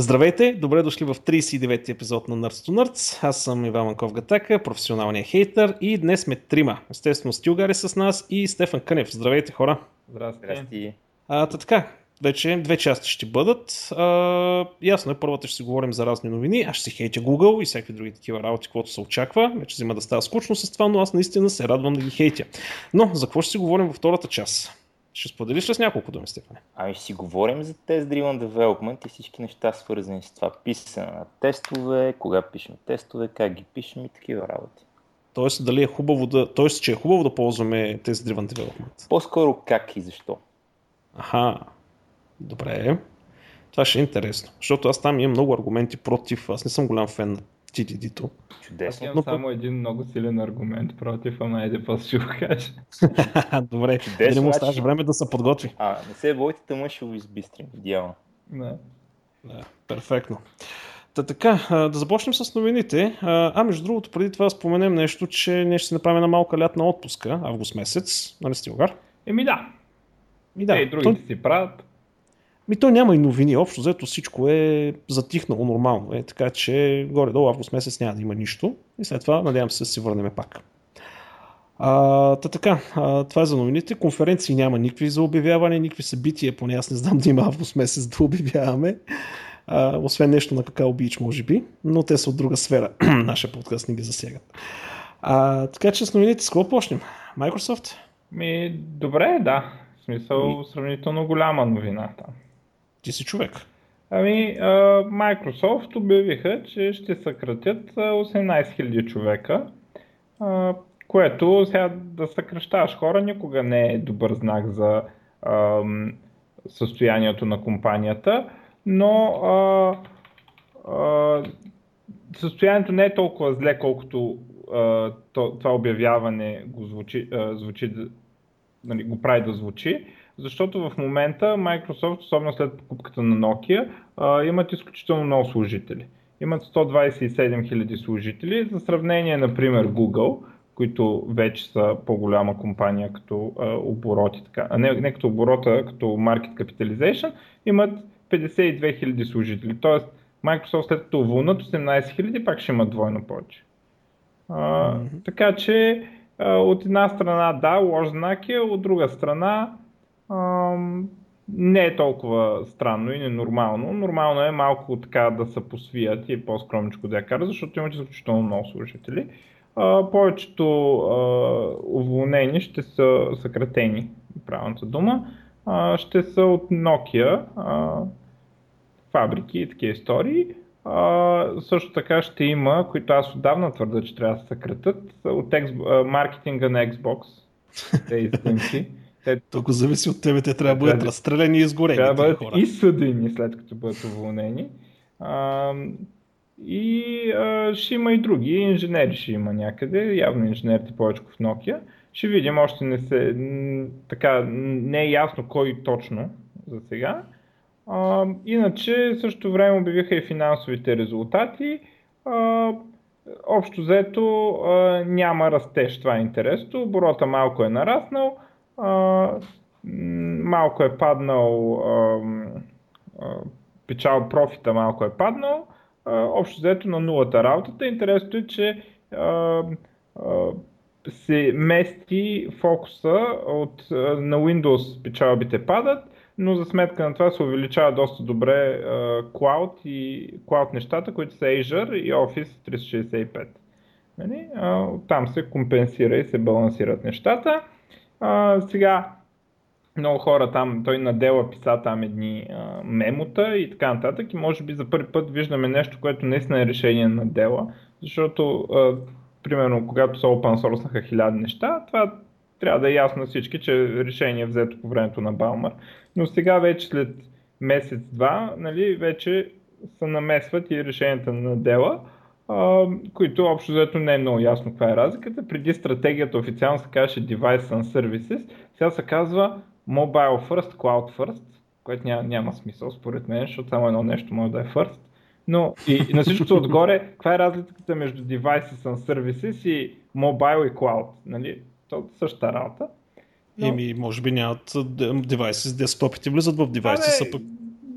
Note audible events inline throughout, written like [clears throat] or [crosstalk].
Здравейте, добре дошли в 39-ти епизод на Nerds to Nerds. Аз съм Иван Манков Гатака, професионалният хейтър и днес сме трима. Естествено Стилгари с нас и Стефан Кънев. Здравейте хора! Здрасти! Здрасти. А, та така, вече две части ще бъдат. А, ясно е, първата ще си говорим за разни новини, аз ще си хейтя Google и всякакви други такива работи, каквото се очаква. Вече взима да става скучно с това, но аз наистина се радвам да ги хейтя. Но за какво ще си говорим във втората част? Ще споделиш ли с няколко думи, Стефане? Ами си говорим за Test Driven Development и всички неща свързани с това. Писане на тестове, кога пишем тестове, как ги пишем и такива работи. Тоест, дали е хубаво да, тоест, че е хубаво да ползваме Test Driven Development? По-скоро как и защо. Аха, добре. Това ще е интересно, защото аз там имам много аргументи против. Аз не съм голям фен на TDD-то. Чудесно. имам Но- само един много силен аргумент против, ама айде после ще го кажа. [laughs] добре, Чудесно, да не му значи- оставаш време да се подготви. А, не се бойте, тъмън ще го избистрим. Идеално. Да. Да, перфектно. Та така, да започнем с новините. А, между другото, преди това споменем нещо, че ние ще си направим една малка лятна отпуска, август месец, нали Стилгар? Еми да, И да. да, и то, другите си правят. Ми то няма и новини, общо взето всичко е затихнало нормално, е, така че горе-долу август месец няма да има нищо и след това надявам се да си върнем пак. А, та така, а, това е за новините. Конференции няма никакви за обявяване, никакви събития, поне аз не знам да има август месец да обявяваме. А, освен нещо на Какао Бич, може би, но те са от друга сфера. [clears throat] Нашия подкаст не ги засягат. А, така че с новините с какво почнем? Microsoft? Ми, добре, да. В смисъл, сравнително голяма новина там. Ти си човек. Ами, Microsoft обявиха, че ще съкратят а, 18 000 човека, което сега да съкръщаваш хора никога не е добър знак за състоянието на компанията, но състоянието не е толкова зле, колкото това обявяване го звучи, звучи нали, го прави да звучи, защото в момента Microsoft, особено след покупката на Nokia, имат изключително много служители. Имат 127 000 служители. За сравнение, например, Google, които вече са по-голяма компания като а, обороти, така, а не, не като оборота, като market capitalization, имат 52 000 служители. Тоест, Microsoft след като уволнат 18 000, пак ще имат двойно повече. А. Така че а, от една страна да, лош знак е, от друга страна ам, не е толкова странно и ненормално. Нормално е малко така да се посвият и по-скромничко да я карат, защото имат изключително много служители. А, повечето а, уволнени ще са съкратени, правилната дума, а, ще са от Nokia, а, фабрики и такива истории. А, също така ще има, които аз отдавна твърда, че трябва да се съкратят, от а, маркетинга на Xbox. [laughs] Те изтънки. Те Толкова зависи от тебе, те трябва да бъдат разстреляни и изгорени. трябва да бъдат хора. и съдени след като бъдат уволнени. А, и а, ще има и други, инженери ще има някъде, явно инженерите повече в Nokia. Ще видим, още не се, така, не е ясно кой точно за сега. А, иначе, в същото време обявиха и финансовите резултати. А, общо взето а, няма растеж, това е интересно. Оборота малко е нараснал, малко е паднал, печал профита малко е паднал, общо взето на нулата работата. Интересното е, че се мести фокуса от, на Windows печалбите падат, но за сметка на това се увеличава доста добре Cloud и Cloud нещата, които са Azure и Office 365. Нали? Там се компенсира и се балансират нещата. А, сега много хора там, той на Дела писа там едни а, мемота и така нататък. И може би за първи път виждаме нещо, което наистина е решение на Дела, защото а, примерно когато се open source хиляди неща, това трябва да е ясно на всички, че решение е взето по времето на Балмър, но сега вече след месец-два, нали, вече се намесват и решенията на Дела, които общо взето не е много ясно каква е разликата. Преди стратегията официално се казваше Device and Services, сега се казва Mobile First, Cloud First, което няма, няма смисъл според мен, защото само едно нещо може да е First. Но и, и на всичкото отгоре, каква е разликата между Devices and Services и Mobile и Cloud? Нали? То е същата работа. Но- Еми, може би нямат девайси с десктопите, влизат в девайси, са пък...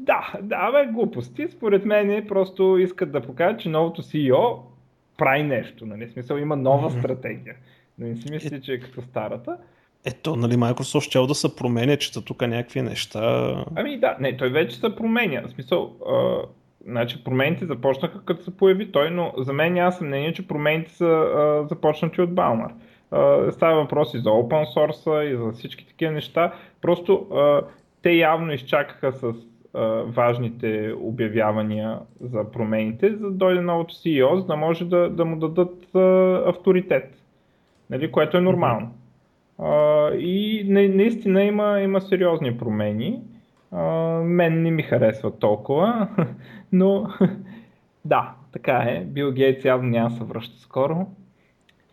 Да, да, бе, глупости. Според мен просто искат да покажат, че новото CEO прави нещо. Нали? Смисъл има нова mm-hmm. стратегия. Да не си мисли, че е като старата. Ето, нали, Microsoft ще да се променя, че тук някакви неща. Ами да, не, той вече се променя. В смисъл, а, значи промените започнаха като се появи той, но за мен няма съмнение, че промените са а, започнати от Балмар. А, става въпрос и за open source и за всички такива неща. Просто а, те явно изчакаха с важните обявявания за промените, за да дойде новото CEO, за да може да, да му дадат авторитет. Нали, което е нормално. А, и наистина има, има сериозни промени. А, мен не ми харесва толкова, [laughs] но [laughs] да, така е. Бил Гейтс явно няма се връща скоро.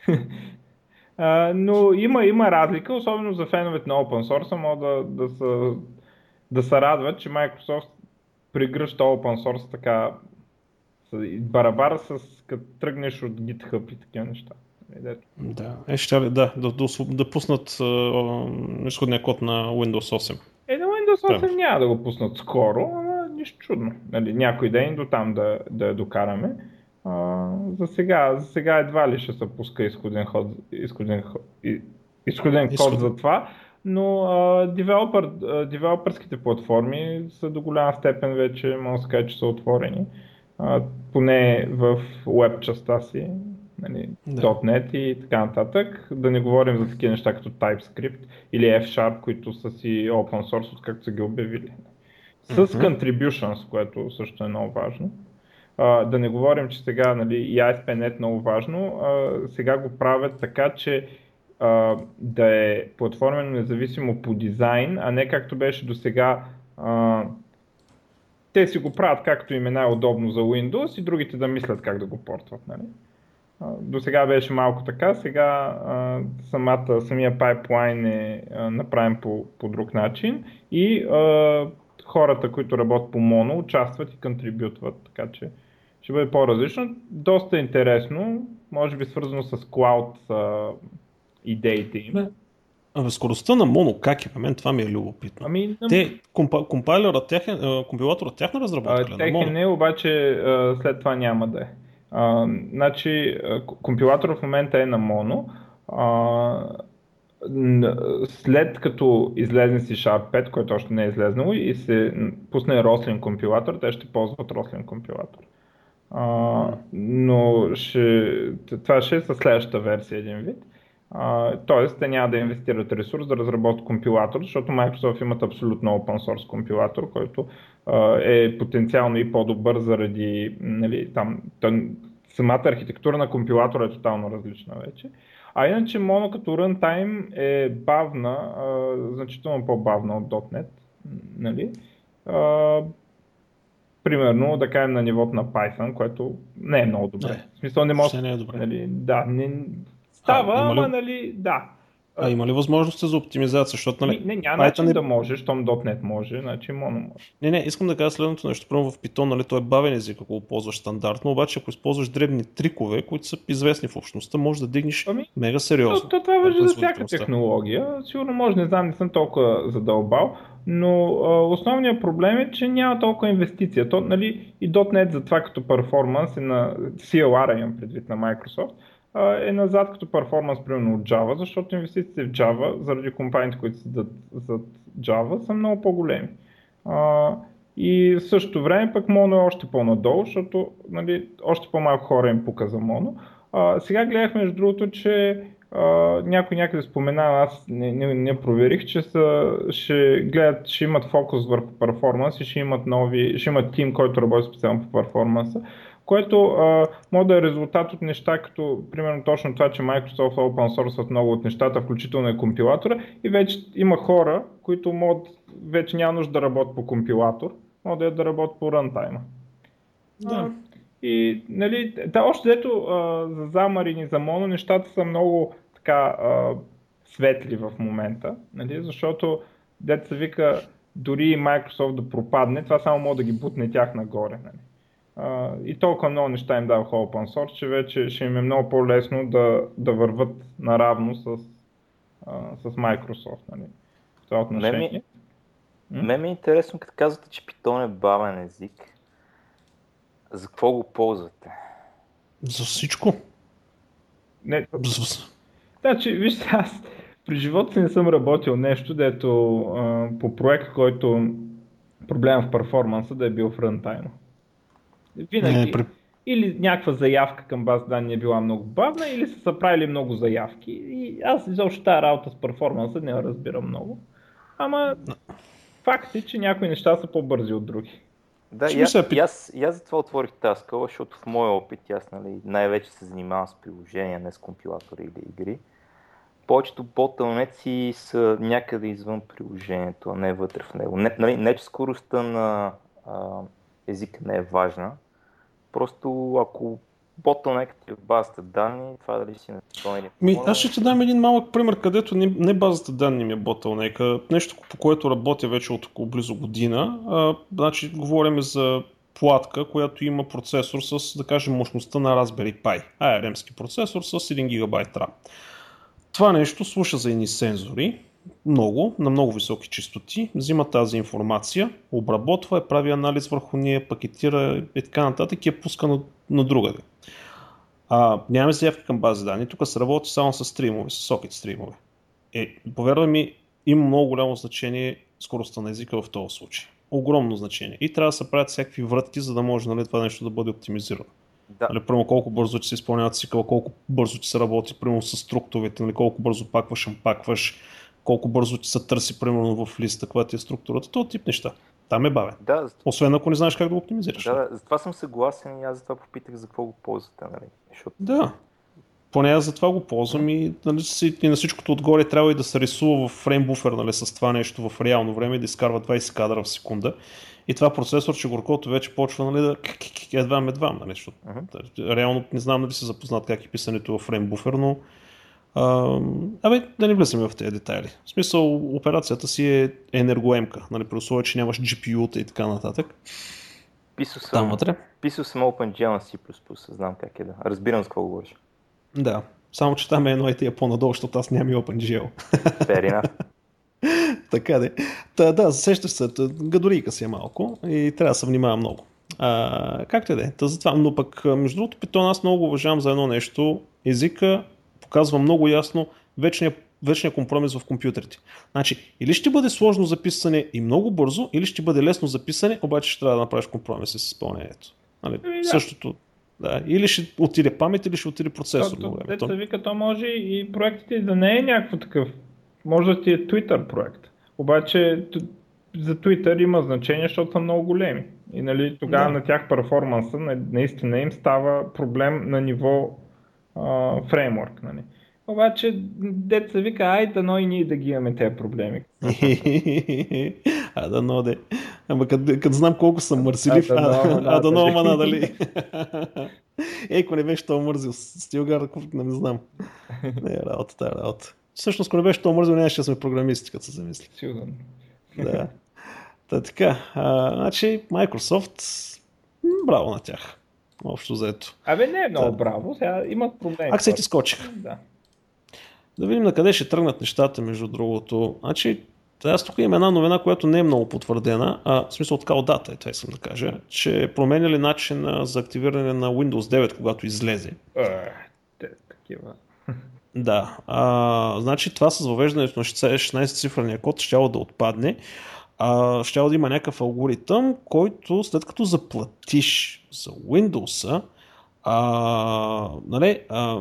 [laughs] но има, има разлика, особено за феновете на open source, могат да, да, са, да се радват, че Microsoft пригръща open source така барабара с като тръгнеш от GitHub и такива неща. Да, е, ще да, да, да, да пуснат изходния код на Windows 8. Е, на Windows 8 да. няма да го пуснат скоро, но нищо чудно. Нали, някой ден до там да, да я докараме. Uh, за, сега, за сега едва ли ще се пуска изходен, ход, изходен, изходен Изход. код за това, но девелопър, девелопърските платформи са до голяма степен вече, може да се каже, че са отворени. Uh, поне в веб частта си нали, да. .NET и така нататък. Да не говорим за такива неща като TypeScript или F-Sharp, които са си open source, откакто са ги обявили. С mm-hmm. contributions, което също е много важно. А, да не говорим, че сега нали, и ASP.NET е много важно. А, сега го правят така, че а, да е платформено независимо по дизайн, а не както беше до сега те си го правят както им е най-удобно за Windows и другите да мислят как да го портват. Нали? До сега беше малко така, сега а, самата, самия пайплайн е а, направен по, по друг начин и а, хората, които работят по моно, участват и контрибютват, така че ще бъде по-различно. Доста интересно, може би свързано с клауд идеите им. Абе, скоростта на моно, как е? Мен това ми е любопитно. Ами, Те, компа, компайлерът, тяхен, компилаторът тяхна разработка ли? Техен не, обаче а, след това няма да е. А, значи, компилатор в момента е на моно. А, след като излезе си Sharp 5, който още не е излезнало и се пусне Roslyn компилатор, те ще ползват Roslyn компилатор. А, но ще, това ще е със следващата версия един вид. Uh, тоест, те няма да инвестират ресурс да разработят компилатор, защото Microsoft имат абсолютно open source компилатор, който е потенциално и по-добър заради нали, там, тън, самата архитектура на компилатора е тотално различна вече. А иначе Mono като runtime е бавна, uh, значително по-бавна от .NET. Нали? Uh, примерно, да кажем на нивото на Python, което не е много добре. Не, в смисъл не може. Не е добре. Нали, да, не, Става, а, ама ли... нали, да. А има ли възможности за оптимизация? Защото, нали, не, няма начин не... да може, щом .NET може, значи моно може. Не, не, искам да кажа следното нещо. Първо в Python, нали, той е бавен език, ако го ползваш стандартно, обаче ако използваш дребни трикове, които са известни в общността, може да дигнеш ами, мега сериозно. То, то това въжи за всяка технология. Сигурно може, не знам, не съм толкова задълбал, но а, основният проблем е, че няма толкова инвестиция. То, нали, и .NET за това като перформанс е на CLR, имам предвид на Microsoft, е назад като перформанс, примерно от Java, защото инвестициите в Java, заради компаниите, които седат зад Java, са много по-големи. И в същото време пък Mono е още по-надолу, защото нали, още по-малко хора им пука за Mono. А, сега гледах между другото, че а, някой някъде спомена, аз не, не, не проверих, че са, ще гледат, ще имат фокус върху перформанс и ще имат нови, ще имат тим, който работи специално по перформанса което а, може да е резултат от неща, като примерно точно това, че Microsoft open source много от нещата, включително и компилатора и вече има хора, които могат, вече няма нужда да работят по компилатор, могат да, да работят по рантайма. Да. И, нали, да, още дето а, за замарини, за моно, нещата са много така а, светли в момента, нали, защото дето се вика дори Microsoft да пропадне, това само може да ги бутне тях нагоре. Нали и толкова много неща им даваха open source, че вече ще им е много по-лесно да, да върват наравно с, а, с Microsoft. Нали, в това отношение. Мен ми е интересно, като казвате, че Python е бавен език. За какво го ползвате? За всичко. Не, За- Значи, вижте, аз при живота си не съм работил нещо, дето а, по проект, който проблем в перформанса да е бил в рънтайм. Винаги Не, при- или някаква заявка към база данни е била много бавна, или са се правили много заявки. И аз изобщо тази работа с перформанса не я разбирам много. Ама факт е, че някои неща са по-бързи от други. Да, Ще мисля, пи- и, аз, и аз затова отворих тази скала, защото в моя опит, аз нали, най-вече се занимавам с приложения, не с компилатори или игри. Повечето ботълнеци са някъде извън приложението, а не вътре в него. Не, нали, не че скоростта на а, езика не е важна, просто ако ботълнекът е в базата данни, това дали си на Ми, аз ще ти дам един малък пример, където не, не базата данни ми е ботълнека. Нещо, по което работя вече от около близо година. А, значи, говорим за платка, която има процесор с, да кажем, мощността на Raspberry Pi. ARM-ски процесор с 1 ГБ RAM. Това нещо слуша за едни сензори, много, на много високи частоти, взима тази информация, обработва, я прави анализ върху нея, пакетира и така нататък и я пуска на, на другаде. А, нямаме заявка към бази данни, тук се работи само с стримове, с сокет стримове. Е, повярвай ми, има много голямо значение скоростта на езика в този случай. Огромно значение. И трябва да се правят всякакви вратки, за да може нали, това нещо да бъде оптимизирано. Да, Нали, примерно колко бързо ти се изпълнява цикъл, колко бързо ти се работи, примерно с структовете, нали, колко бързо пакваш, пакваш, колко бързо ти се търси, примерно в листа, каква ти е структурата, този тип неща. Там е бавен. да, Освен ако не знаеш как да го оптимизираш. да, да, затова съм съгласен и аз затова попитах за какво го ползвате, нали? Защото Да. Поне аз затова го ползвам и, нали, и на всичкото отгоре трябва и да се рисува в фреймбуфер нали, с това нещо в реално време и да изкарва 20 кадра в секунда. И това процесор, че горкото вече почва нали, да едва едва, нали, защото Мгм. реално не знам дали си запознат как е писането в фреймбуфер, но а, абе, да не влизаме в тези детайли. В смисъл, операцията си е енергоемка, нали, при условие, че нямаш GPU-та и така нататък. писал Там съм, вътре. писал съм OpenGL на C++, знам как е да. Разбирам с какво говориш. Да. Само, че там е едно и тия по-надолу, защото аз нямам и OpenGL. Fair enough. [laughs] Така де. Та, да, сещаш се, гадорийка си е малко и трябва да се внимава много. А, както и да е. Затова, но пък между другото Python аз много го уважавам за едно нещо. Езика показва много ясно вечния, вечния компромис в компютрите. Значи, или ще бъде сложно записане и много бързо, или ще бъде лесно записане, обаче ще трябва да направиш компромиси с изпълнението. Нали? Еми, да. Същото. Да. Или ще отиде памет, или ще отиде процесор. Както на деца вика, то може и проектите да не е някакво такъв. Може да ти е Twitter проект. Обаче за Twitter има значение, защото са много големи. И нали, тогава Да. на тях перформанса на- наистина им става проблем на ниво фреймворк. Нали. Обаче деца вика, айде но и ние да ги имаме тези проблеми. [laughs] а да но де. Ама като, като знам колко съм мърсилив, А, да, а, но, а, да но, надали. ама надали. [laughs] Ей, ако не беше то мързил, Стилгар, не, знам. Не е работа, тая работа. Всъщност, ако не беше то мързил, нямаше да сме програмисти, като се замисли. Сигурно. Да. Та така, а, значи Microsoft, браво на тях. Общо заето. Абе не е много Да. браво, сега имат проблеми. Акциите скочиха. Да. Да видим на къде ще тръгнат нещата, между другото. Значи, аз тук имам една новина, която не е много потвърдена, а в смисъл така от дата е, това искам да кажа, че променяли начин за активиране на Windows 9, когато излезе. Е, те, такива. [laughs] Да, а, значи това с въвеждането на 16-цифърния код ще да отпадне. А, ще да има някакъв алгоритъм, който след като заплатиш за Windows, а, нали, а,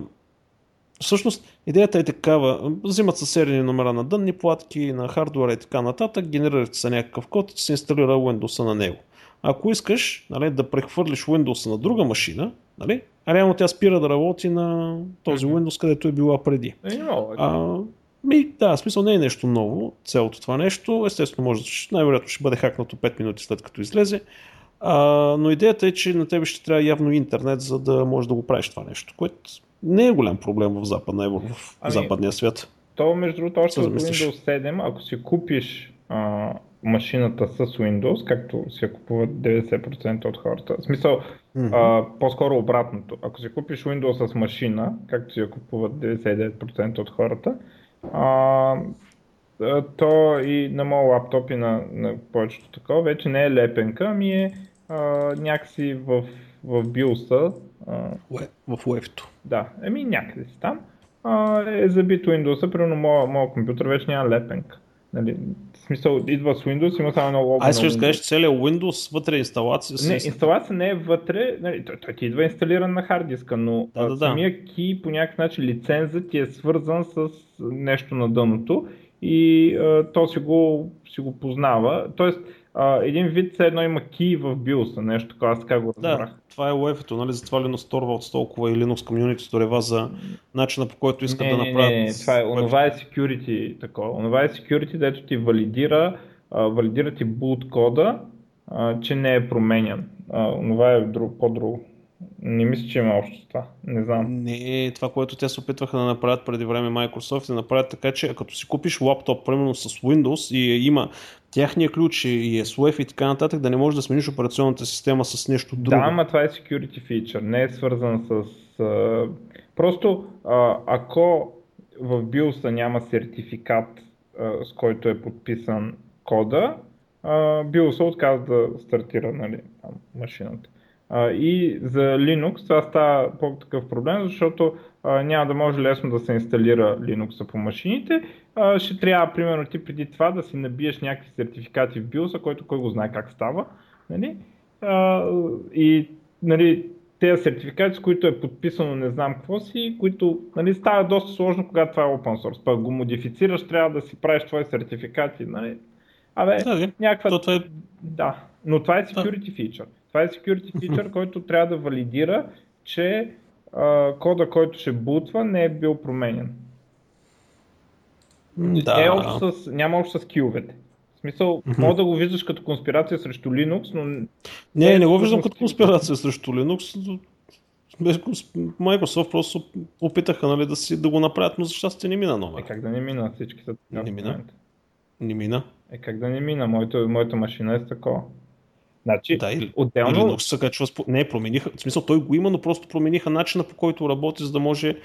всъщност идеята е такава, взимат се серийни номера на дънни платки, на хардуера и така нататък, генерират се някакъв код и се инсталира Windows на него. Ако искаш нали, да прехвърлиш Windows на друга машина, нали, реално тя спира да работи на този Windows, където е била преди. Е. А, ми, да, смисъл не е нещо ново, цялото това нещо. Естествено, може, най-вероятно ще бъде хакнато 5 минути след като излезе. А, но идеята е, че на тебе ще трябва явно интернет, за да можеш да го правиш това нещо, което не е голям проблем в, западна, Европа, в Ами, западния свят. То, между другото, още замислиш. Windows 7, ако си купиш а, машината с Windows, както си я купуват 90% от хората, в смисъл, а, по-скоро обратното, ако си купиш Windows с машина, както си я купуват 99% от хората, а, то и на моят лаптоп и на, на повечето такова вече не е лепенка, ами е а, някакси в, в BIOS-а. А, в UEFI-то. Да, еми някъде си там. А, е забито Windows-а, примерно моят моя компютър вече няма лепенка. Нали, в смисъл, идва с Windows, има само едно лого Ай, ще кажеш целият Windows, вътре е инсталация. Не, инсталация не е вътре, нали, той, той ти идва инсталиран на хард диска, но да, да, да. самия ки по някакъв начин лицензът ти е свързан с нещо на дъното и а, то си го, си го познава. Тоест, а, един вид все едно има ки в BIOS, нещо такова, аз така го разбрах. Да, това е UEFI-то, нали? Затова Linux Torvalds толкова и Linux Community сторева за начина по който искат не, да направят. Не, не, това е, онова е security такова. Онова е security, дето ти валидира, а, валидира ти boot кода, а, че не е променен. А, онова е друг, по-друго. Не мисля, че има общо с това. Не знам. Не, това, което те се опитваха да направят преди време Microsoft, да направят така, че като си купиш лаптоп, примерно с Windows и има тяхния ключ и е UEFI и така нататък, да не можеш да смениш операционната система с нещо друго. Да, ама това е security feature, не е свързан с... А... Просто а, ако в BIOS няма сертификат, а, с който е подписан кода, BIOS отказва да стартира нали, там, машината. А, и за Linux това става по-такъв проблем, защото а, няма да може лесно да се инсталира Linux по машините. А, ще трябва, примерно, ти преди това да си набиеш някакви сертификати в BIOS, който кой го знае как става. Нали? А, и нали, тези сертификати, с които е подписано не знам какво си, които нали, става доста сложно, когато това е open source. Пък го модифицираш, трябва да си правиш твои сертификати. Нали? Абе, да, някаква... Това е... Да, но това е security feature. Това е security feature, който трябва да валидира, че а, кода, който ще бутва, не е бил променен. Да. Е общо с, няма общо с киловете. В смисъл, mm-hmm. може да го виждаш като конспирация срещу Linux, но... Не, не, не го виждам като конспирация срещу Linux. Microsoft просто опитаха нали, да, си, да го направят, но за щастие не мина номер. Е, как да не мина? Всички са Не мина. Не мина. Е, как да не мина? Моето, моята машина е такова. Значи, да, или, отделно... Или се качва, не, промениха, в смисъл той го има, но просто промениха начина по който работи, за да може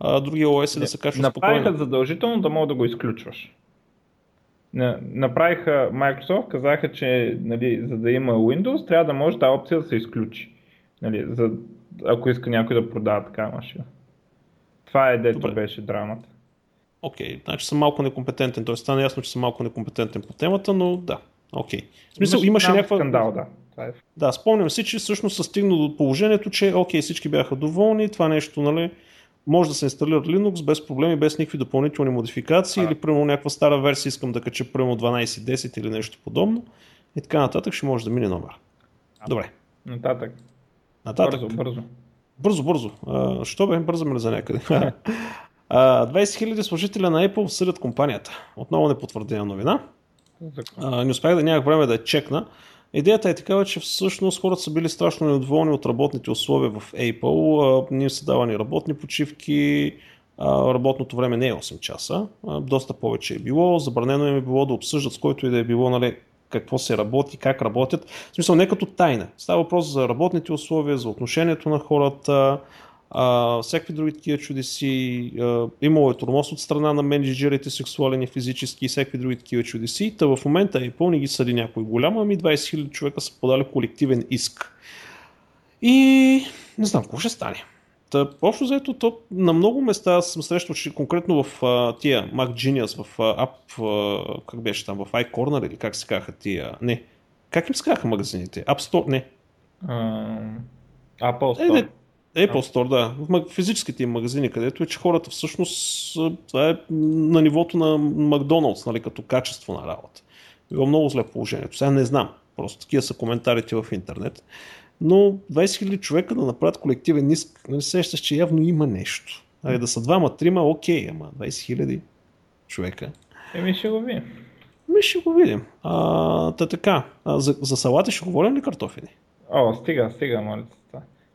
а, другия ОС да се качва Направиха спокойно. задължително да мога да го изключваш. Направиха Microsoft, казаха, че нали, за да има Windows, трябва да може тази опция да се изключи. Нали, за, ако иска някой да продава такава машина. Това е дето Добре. беше драмата. Окей, okay, значи съм малко некомпетентен, т.е. стана ясно, че съм малко некомпетентен по темата, но да, окей. Okay. В смисъл, имаше, имаше някаква... скандал, да. Е... Да, спомням си, че всъщност се стигна до положението, че окей, всички бяха доволни, това нещо, нали, може да се инсталира Linux без проблеми, без никакви допълнителни модификации а. или примерно някаква стара версия искам да кача примерно 12.10 или нещо подобно и така нататък ще може да мине номер. А. Добре. Нататък. Нататък. Бързо, бързо. Бързо, бързо. А, що бе, бързаме за някъде. 20 000 служителя на Apple съдят компанията. Отново непотвърдена новина. А, не успях да нямах време да я чекна. Идеята е такава, че всъщност хората са били страшно недоволни от работните условия в Apple. Ние са давани работни почивки, работното време не е 8 часа, доста повече е било. Забранено им е било да обсъждат с който и да е било нали, какво се работи, как работят. В смисъл не като тайна. Става въпрос за работните условия, за отношението на хората, а, всякакви други такива чудеси. А, имало е тормоз от страна на менеджерите, сексуален и физически и всякакви други такива чудеси. Та в момента е пълни ги съди някой голям, ами 20 000 човека са подали колективен иск. И не знам какво ще стане. Та, общо заето, то на много места съм срещал, че конкретно в а, тия Mac Genius, в а, App, а, как беше там, в iCorner или как се казаха тия, не, как им се казаха магазините? App Store, не. Uh, Apple Store. Е, не, Apple Store, да. В физическите им магазини, където е, че хората всъщност това е на нивото на Макдоналдс, нали, като качество на работа. Било много зле положението. Сега не знам. Просто такива са коментарите в интернет. Но 20 000 човека да направят колективен иск, нали сещаш, че явно има нещо. Али да са двама, трима, окей, ама 20 000 човека. Еми ще го видим. Ми ще го видим. А, та така, а, за, за салата ще говорим ли картофини? О, стига, стига, моля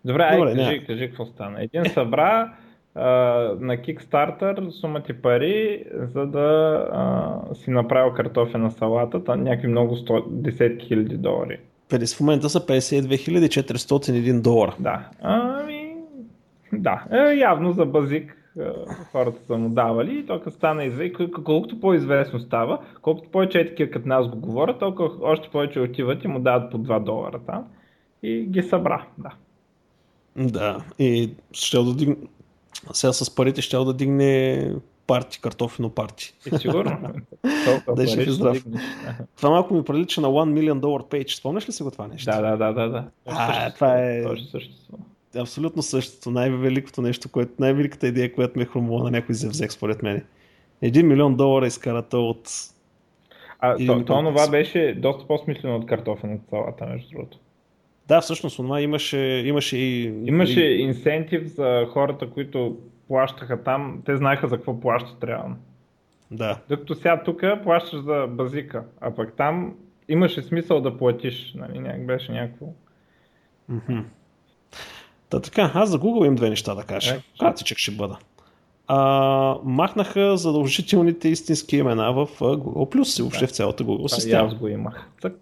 Добре, Добре ай, кажи, кажи какво стана. Един събра а, на Kickstarter сума ти пари, за да а, си направил картофена салата, там някакви много сто, десетки хиляди долари. В момента са 52 401 долара. Да. Ами, да, е, явно за базик хората са му давали и то като стана известно, колкото по-известно става, колкото повече е такива като нас го говорят, толкова още повече отиват и му дават по 2 долара там и ги събра, да. Да, и ще да дигне, сега с парите ще да дигне парти, картофено парти. И сигурно. [laughs] да ще здрав. Това малко ми прилича на 1 million dollar page. Спомняш ли си го това нещо? Да, да, да, да. да. А, това е... Абсолютно същото. Най-великото нещо, което, най-великата идея, която ме е хрумва на някой взех, според мен. Един милион долара изкарата от... А, то, то това беше доста по-смислено от картофената салата, между другото. Да, всъщност това имаше, имаше и... Имаше и... инсентив за хората, които плащаха там. Те знаеха за какво плащат реално. Да. Докато сега тук плащаш за базика, а пък там имаше смисъл да платиш. Нали, няк, беше някакво. Mm-hmm. Та така, аз за Google им две неща да кажа. Е, Кратичък ще бъда. А, махнаха задължителните истински имена в Google Plus и въобще да. в цялата Google система. аз го имах. Так.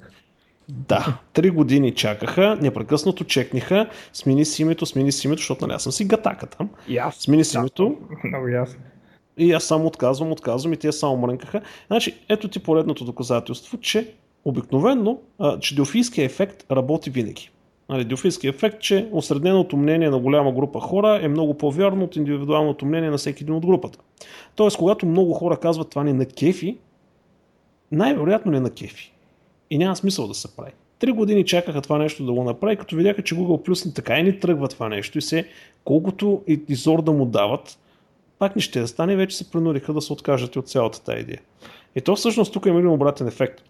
Да, три години чакаха, непрекъснато чекниха, смени си името, смени си името, защото нали аз съм си гатака там. И аз. Смени си името. Много ясно. И аз само отказвам, отказвам и те само мрънкаха. Значи, ето ти поредното доказателство, че обикновенно, а, че Делфийския ефект работи винаги. Нали, Дюфийски ефект, че осредненото мнение на голяма група хора е много по-вярно от индивидуалното мнение на всеки един от групата. Тоест, когато много хора казват това не на кефи, най-вероятно не на кефи. И няма смисъл да се прави. Три години чакаха това нещо да го направи, като видяха, че Google Plus така и не тръгва това нещо и се, колкото и изор да му дават, пак не ще да стане, вече се принудиха да се откажат от цялата тази идея. И то всъщност тук има един обратен ефект.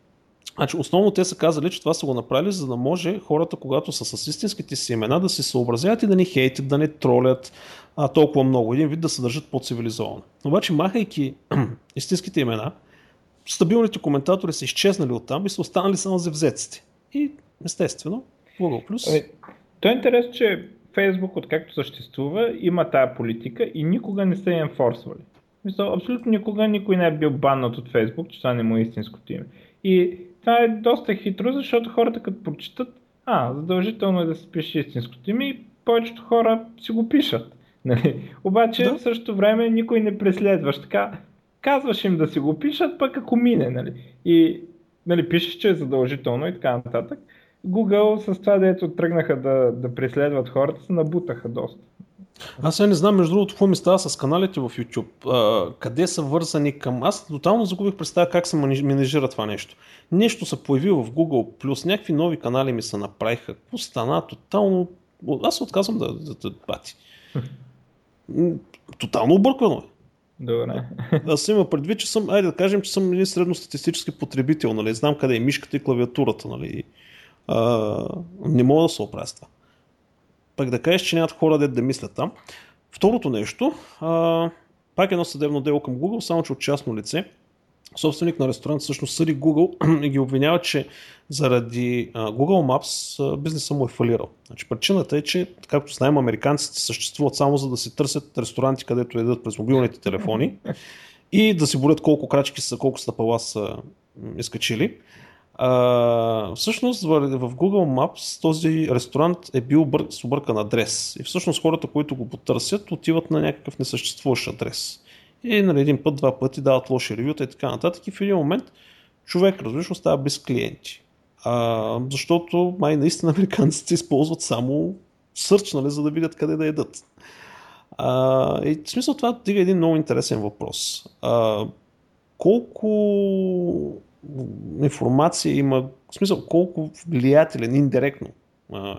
Значи, основно те са казали, че това са го направили, за да може хората, когато са с истинските си имена, да се съобразяват и да не хейтят, да не тролят а, толкова много. Един вид да се държат по-цивилизовано. Обаче, махайки [clears throat] истинските имена, стабилните коментатори са изчезнали оттам и са останали само завзеците. И естествено, Google Plus. Ами, то е интересно, че Facebook, откакто съществува, има тая политика и никога не са я енфорсвали. Мисля, абсолютно никога никой не е бил баннат от Facebook, че това не му е истинското име. И това е доста хитро, защото хората като прочитат, а, задължително е да се пише истинското име и повечето хора си го пишат. Нали? Обаче да. в същото време никой не преследваш. Така, казваш им да си го пишат, пък ако мине. Нали? И нали, пишеш, че е задължително и така нататък. Google с това, дето тръгнаха да, да преследват хората, се набутаха доста. Аз сега не знам, между другото, какво ми става с каналите в YouTube. А, къде са вързани към... Аз тотално загубих представа как се менежира това нещо. Нещо се появи в Google+, плюс някакви нови канали ми се направиха. Какво стана? Тотално... Аз се отказвам да, да, да бати. [laughs] Тотално объркано е. Добре. [laughs] Аз има предвид, че съм, айде да кажем, че съм един средностатистически потребител, нали? Знам къде е мишката и клавиатурата, нали? А, не мога да се оправя това пък да кажеш, че нямат хора да, да мислят там. Второто нещо, а, пак едно съдебно дело към Google, само че от частно лице. Собственик на ресторант всъщност съди Google [clears throat] и ги обвинява, че заради Google Maps бизнеса му е фалирал. Значи, причината е, че, както знаем, американците съществуват само за да си търсят ресторанти, където едат през мобилните телефони [laughs] и да си борят колко крачки са, колко стъпала са изкачили. А, всъщност в Google Maps този ресторант е бил бър, с объркан адрес. И всъщност хората, които го потърсят, отиват на някакъв несъществуващ адрес. И нали, един път, два пъти дават лоши ревюта и така нататък. И в един момент човек, разбираш, остава без клиенти. А, защото май наистина [laughs] американците използват само сърч, нали, за да видят къде да едат. А, и в смисъл това дига един много интересен въпрос. А, колко информация има, в смисъл колко влиятелен индиректно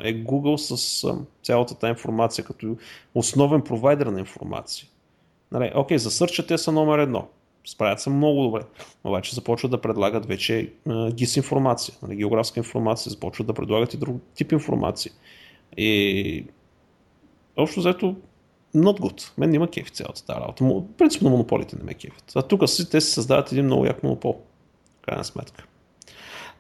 е Google с цялата тази информация като основен провайдер на информация. Нали, окей, за сърча те са номер едно. Справят се много добре. Обаче започват да предлагат вече GIS информация, нали, географска информация, започват да предлагат и друг тип информация. И общо взето not good. Мен няма кефи цялата тази работа. Принципно монополите не ме кефят. А тук си, те си създават един много як монопол крайна сметка.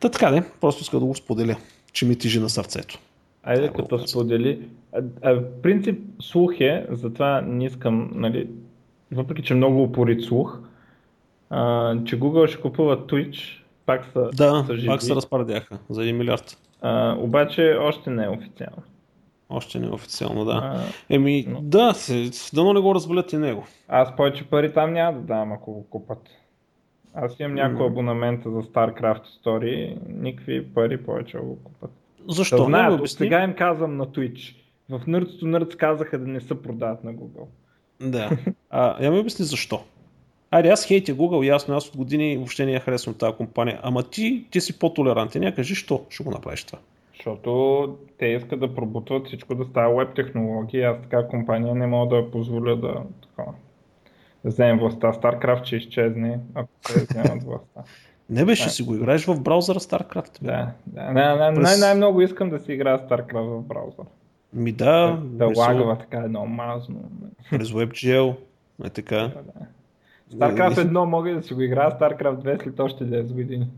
Та така не, просто иска да го споделя, че ми тижи на сърцето. Айде като сподели. А, а, принцип слух е, затова не искам, нали, въпреки че много упорит слух, а, че Google ще купува Twitch, пак са, да, са живи. пак се разпардяха за 1 милиард. А, обаче още не е официално. Още не е официално, да. А, Еми, но- да, дано не го разбалят и него. Аз повече пари там няма да дам, ако го купат. Аз имам няколко М. абонамента за StarCraft Story, никакви пари повече го купат. Защо? Да знаят, сега им казвам на Twitch. В Nerds to Nerds казаха да не се продават на Google. Да. [laughs] А, я ми обясни защо. Айде, аз хейтя Google, ясно, аз от години въобще не я харесвам тази компания. Ама ти, ти си по-толерантен. Я кажи, що ще го направиш това? Защото те искат да пробутват всичко да става веб технологии. Аз така компания не мога да я позволя да, такова, да вземем властта. StarCraft ще изчезне, ако те вземат властта. [laughs] Не беше, Да. си го играеш в браузъра StarCraft. бе. Да, да. Най- най- През- най- най-много искам да си играя StarCraft в браузър. Ми да, да, да лагава така едно мазно. през WebGL. Е така. StarCraft 1 мога да си го играя, StarCraft 2 след още 10 години.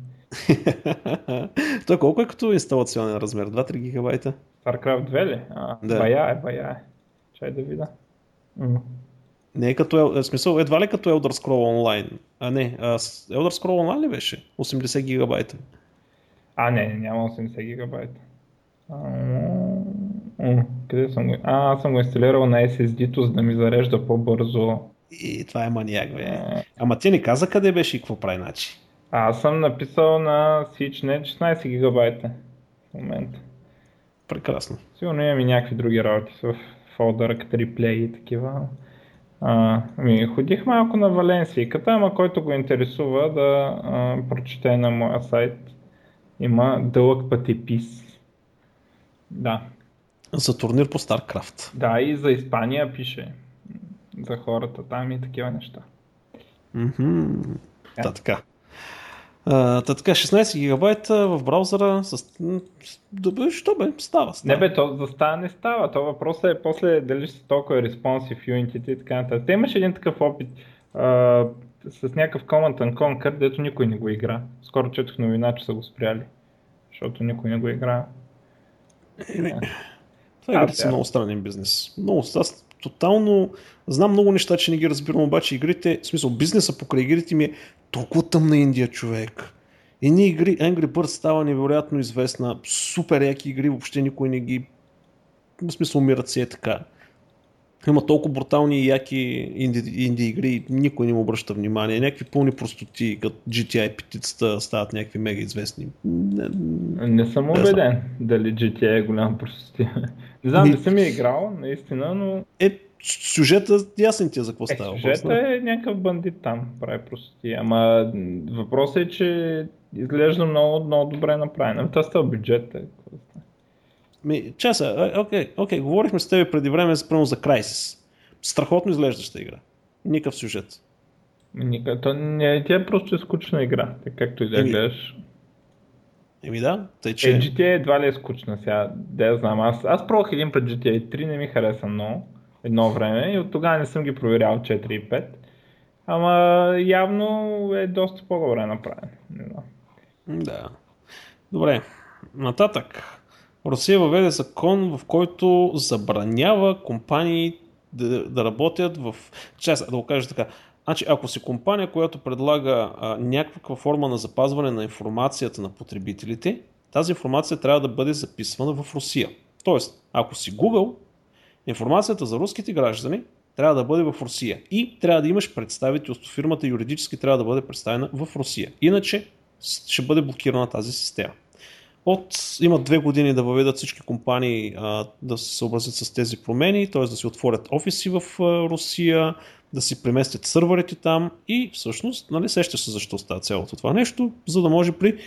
[laughs] Той колко е като инсталационен размер? 2-3 гигабайта? StarCraft 2 ли? А, Да. Бая е, бая е. Чай да видя. Не е като, е, в смисъл, едва ли като Elder Scroll Online. А не, а, Elder Scroll Online ли беше? 80 гигабайта. А, не, няма 80 гигабайта. А, м, къде съм го? А, аз съм го инсталирал на SSD-то, за да ми зарежда по-бързо. И това е маняк, бе. А, Ама ти не каза къде беше и какво прави, значи. Аз съм написал на SearchNet 16 гигабайта в момента. Прекрасно. Сигурно имам и някакви други работи в фолдъра, като реплей и такива. А, ми, ходих малко на Валенсийката, ама който го интересува да а, прочете на моя сайт. Има дълъг пътепис. Да. За турнир по StarCraft. Да, и за Испания пише. За хората там и такива неща. Мгм. Да. Та така. Та така, 16 гигабайта в браузъра с... Да бе, що бе? Става, става. Не бе, то за става не става. То въпросът е после дали ще са толкова responsive Unity и така нататък. Те имаше един такъв опит а, с някакъв Command and Conquer, дето никой не го игра. Скоро четох новина, че са го спряли. Защото никой не го игра. Еми, Това игрите са много странен бизнес. Много, аз тотално знам много неща, че не ги разбирам, обаче игрите, в смисъл бизнеса покрай игрите ми е толкова тъмна Индия, човек. Едни игри, Angry Birds става невероятно известна, супер яки игри, въобще никой не ги, в смисъл умират си е така. Има толкова брутални и яки инди, инди игри, никой не му обръща внимание. Някакви пълни простоти, като GTI петицата стават някакви мега известни. Не, Не съм Не убеден дали GTA е голям простотия. Не знам, Ми- не съм я играл, наистина, но Е, сюжета, ясен ти е за какво е, става. да. сюжета е някакъв бандит там, прави простотия. Ама въпросът е, че изглежда много, много добре направено. Това става бюджет. Е. Ми, часа, окей, окей, говорихме с теб преди време спрямо за Crysis. Страхотно изглеждаща игра. Никакъв сюжет. Ника, то не, тя е просто е скучна игра, както и да гледаш. Еми да, тъй че... Е, GTA едва ли е скучна сега, да я знам. Аз, аз пробвах един път GTA 3, не ми хареса много, едно време и от тогава не съм ги проверял 4 и 5. Ама явно е доста по-добре направен. Не знам. Да. Добре, нататък. Русия въведе закон, в който забранява компании да, да работят в... Чай, да го кажа така. Значи, ако си компания, която предлага а, някаква форма на запазване на информацията на потребителите, тази информация трябва да бъде записвана в Русия. Тоест, ако си Google, информацията за руските граждани трябва да бъде в Русия. И трябва да имаш представителство. Фирмата юридически трябва да бъде представена в Русия. Иначе ще бъде блокирана тази система. От, имат две години да въведат всички компании а, да се съобразят с тези промени, т.е. да си отворят офиси в а, Русия, да си преместят сървърите там и всъщност, нали, сеща се защо става цялото това нещо, за да може при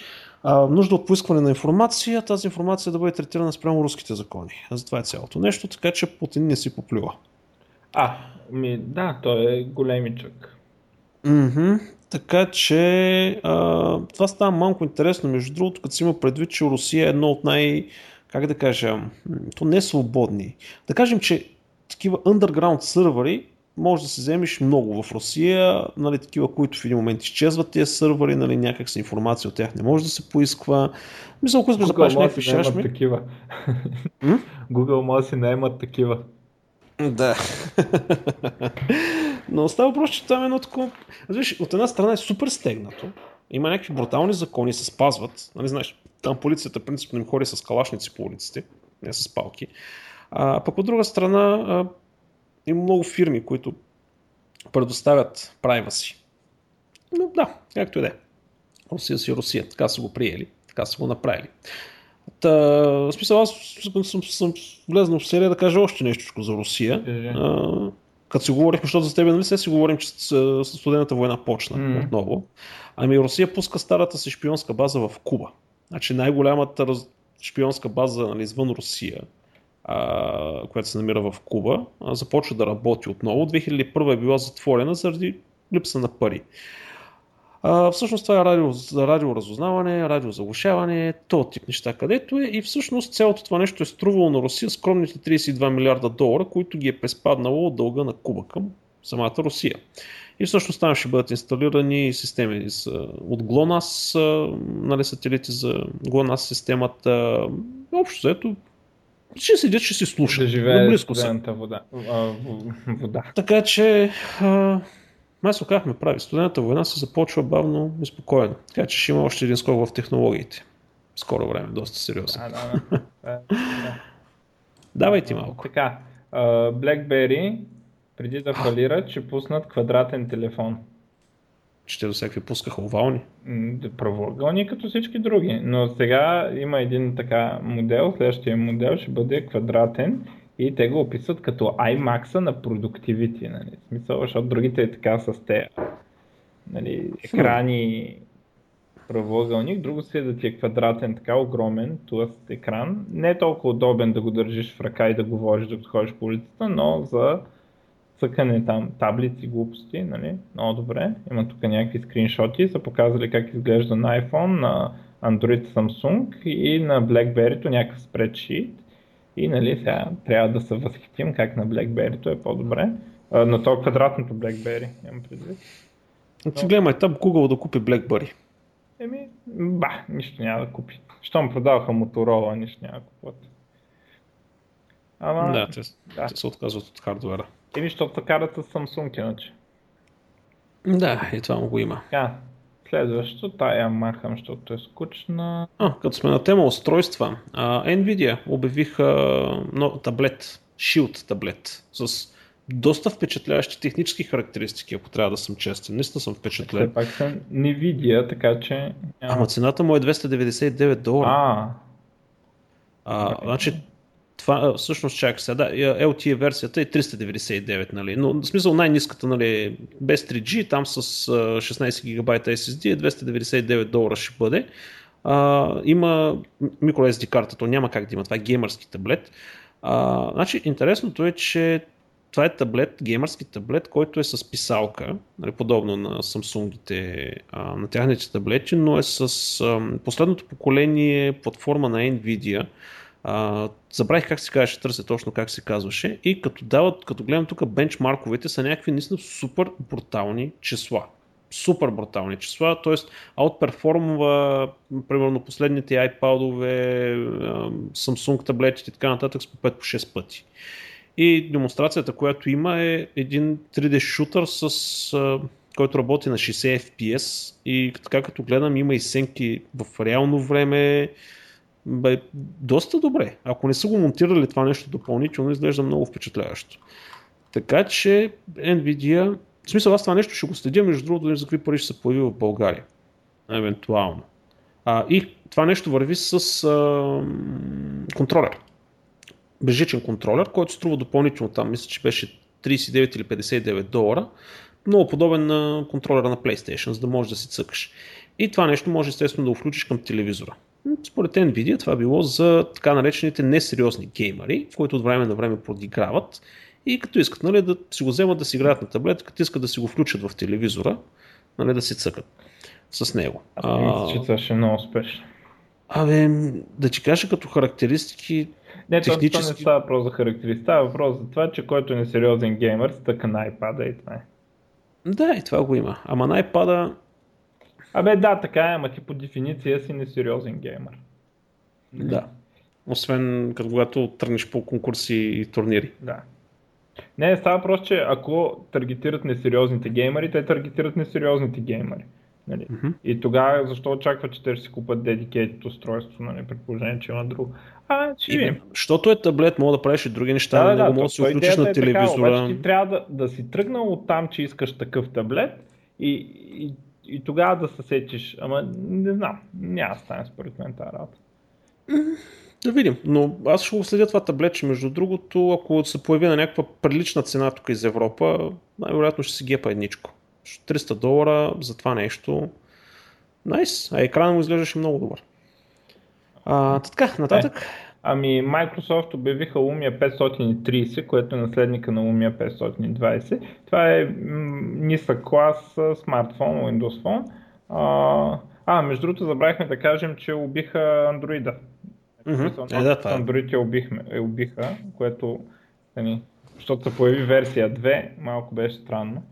а, нужда от поискване на информация, тази информация да бъде третирана спрямо руските закони. За това е цялото нещо, така че Путин не си поплюва. А, ми, да, той е големичък. Мгм. Така че а, това става малко интересно. Между другото, като си има предвид, че Русия е едно от най... Как да кажа, то не е свободни. Да кажем, че такива underground сървъри може да се вземеш много в Русия, нали, такива, които в един момент изчезват тези сървъри, нали, някак си информация от тях не може да се поисква. Мисля, ако искаш да правиш някакви шашми. такива. Google може да си наемат такива. Да. Но става въпрос, че там е едно такова... Виж, от една страна е супер стегнато. Има някакви брутални закони, се спазват. Нали, знаеш, там полицията принципно им ходи с калашници по улиците, не с палки. А пък от друга страна а, има много фирми, които предоставят privacy. Но да, както и да е. Русия си Русия, така са го приели, така са го направили. Та, в смисъл, аз съм, съм, съм влезнал в серия да кажа още нещо за Русия. А, като си говорихме, защото за тебе, нали се си говорим, че студената война почна mm. отново. Ами Русия пуска старата си шпионска база в Куба. Значи най-голямата раз... шпионска база нали, извън Русия, а, която се намира в Куба, а, започва да работи отново. 2001 е била затворена заради липса на пари. А, всъщност това е радио, радиоразузнаване, радиозаглушаване, то тип неща където е и всъщност цялото това нещо е струвало на Русия скромните 32 милиарда долара, които ги е преспаднало от дълга на Куба към самата Русия. И всъщност там ще бъдат инсталирани системи от GLONASS, нали, сателити за GLONASS системата. Общо заето ще седят, ще си слушат. Да живее близко вода. вода. Така че май се оказахме прави. Студената война се започва бавно и спокойно. Така че ще има още един скок в технологиите. Скоро време, доста сериозно. Да, [laughs] да, да. Давай ти малко. Така, BlackBerry преди да фалират, ще пуснат квадратен телефон. Че те до всякакви пускаха овални? Правоъгълни като всички други. Но сега има един така модел, следващия модел ще бъде квадратен и те го описват като IMAX на Productivity. Нали? В смисъл, защото другите е така с те нали, екрани правоъгълник, друго си е да ти е квадратен, така огромен, тлъст екран. Не е толкова удобен да го държиш в ръка и да говориш докато ходиш по улицата, но за цъкане там таблици, глупости, нали? много добре. Има тук някакви скриншоти, са показали как изглежда на iPhone, на Android Samsung и на BlackBerry-то някакъв спредшит. И нали, сега трябва да се възхитим как на BlackBerry-то е по-добре. А, на то квадратното BlackBerry, имам предвид. Ти гледай, там Google да купи BlackBerry. Еми, ба, нищо няма да купи. Щом продаваха Motorola, нищо няма да купуват. Ама... Да, те, да. те се отказват от хардвера. Еми, защото карата Samsung иначе. Да, и това му го има. Така, следващо, тая махам, защото е скучна. А, като сме на тема устройства, а, Nvidia обявиха но, таблет, Shield таблет, с доста впечатляващи технически характеристики, ако трябва да съм честен. Наистина съм впечатлен. Все пак съм Nvidia, така че... Няма... Ама цената му е 299 долара. А, а, значи това, всъщност чакай сега, да, LTE версията е 399, нали, но в смисъл най-низката, нали, без 3G, там с 16 ГБ SSD е 299 долара ще бъде. А, има microSD карта, то няма как да има, това е геймърски таблет. А, значи, интересното е, че това е таблет, геймърски таблет, който е с писалка, нали, подобно на Samsung-ите, на тяхните таблети, но е с а, последното поколение платформа на Nvidia, а, забравих как се казваше, търся точно как се казваше. И като дават, като гледам тук бенчмарковете са някакви наистина супер брутални числа. Супер брутални числа, т.е. аутперформва примерно последните iPad-ове, Samsung таблетите и така нататък с по 5-6 пъти. И демонстрацията, която има е един 3D шутър, с, който работи на 60 FPS и така като гледам има и сенки в реално време, бе, доста добре. Ако не са го монтирали това нещо допълнително, изглежда много впечатляващо. Така че Nvidia, в смисъл аз това нещо ще го следя, между другото, за какви пари ще се появи в България. Евентуално. А, и това нещо върви с а, контролер. Бежичен контролер, който струва допълнително там, мисля, че беше 39 или 59 долара. Много подобен на контролера на PlayStation, за да можеш да си цъкаш. И това нещо може естествено да го включиш към телевизора. Според Nvidia това било за така наречените несериозни геймери, които от време на време подиграват и като искат нали, да си го вземат да си играят на таблет, като искат да си го включат в телевизора, нали, да си цъкат с него. А, мисля, че това ще е много успешно. Абе, да ти кажа като характеристики, не, технически... то, то не става въпрос за характеристики, става въпрос за това, че който е несериозен геймер, стъка на iPad и това е. Да, и това го има. Ама на iPad Абе да, така е, ама ти по дефиниция си несериозен геймер. Да. Освен като когато тръгнеш по конкурси и турнири. Да. Не, става просто, че ако таргетират несериозните геймери, те таргетират несериозните геймери. Нали? Mm-hmm. И тогава защо очаква, че те ще си купат dedicated устройство, нали, при положение, че има друго. А, ще видим. Защото е таблет, мога да правиш и други неща, да, да, да, да да се включиш на е телевизора. Така, ти трябва да, да си тръгнал от там, че искаш такъв таблет и, и, и тогава да се сетиш. Ама не знам, няма да стане според мен тази работа. Да видим, но аз ще го следя това таблетче. Между другото, ако се появи на някаква прилична цена тук из Европа, най-вероятно ще си гепа едничко. 300 долара за това нещо. Найс, nice. а екранът му изглеждаше много добър. А, така, нататък. Е, ами Microsoft обявиха Lumia 530, което е наследника на Lumia 520. Това е нисък клас смартфон, Windows Phone. А, а, между другото забравихме да кажем, че убиха Android. Mm-hmm. Е, да, това е. Android убихме, е, убиха, което, нали, защото се появи версия 2, малко беше странно.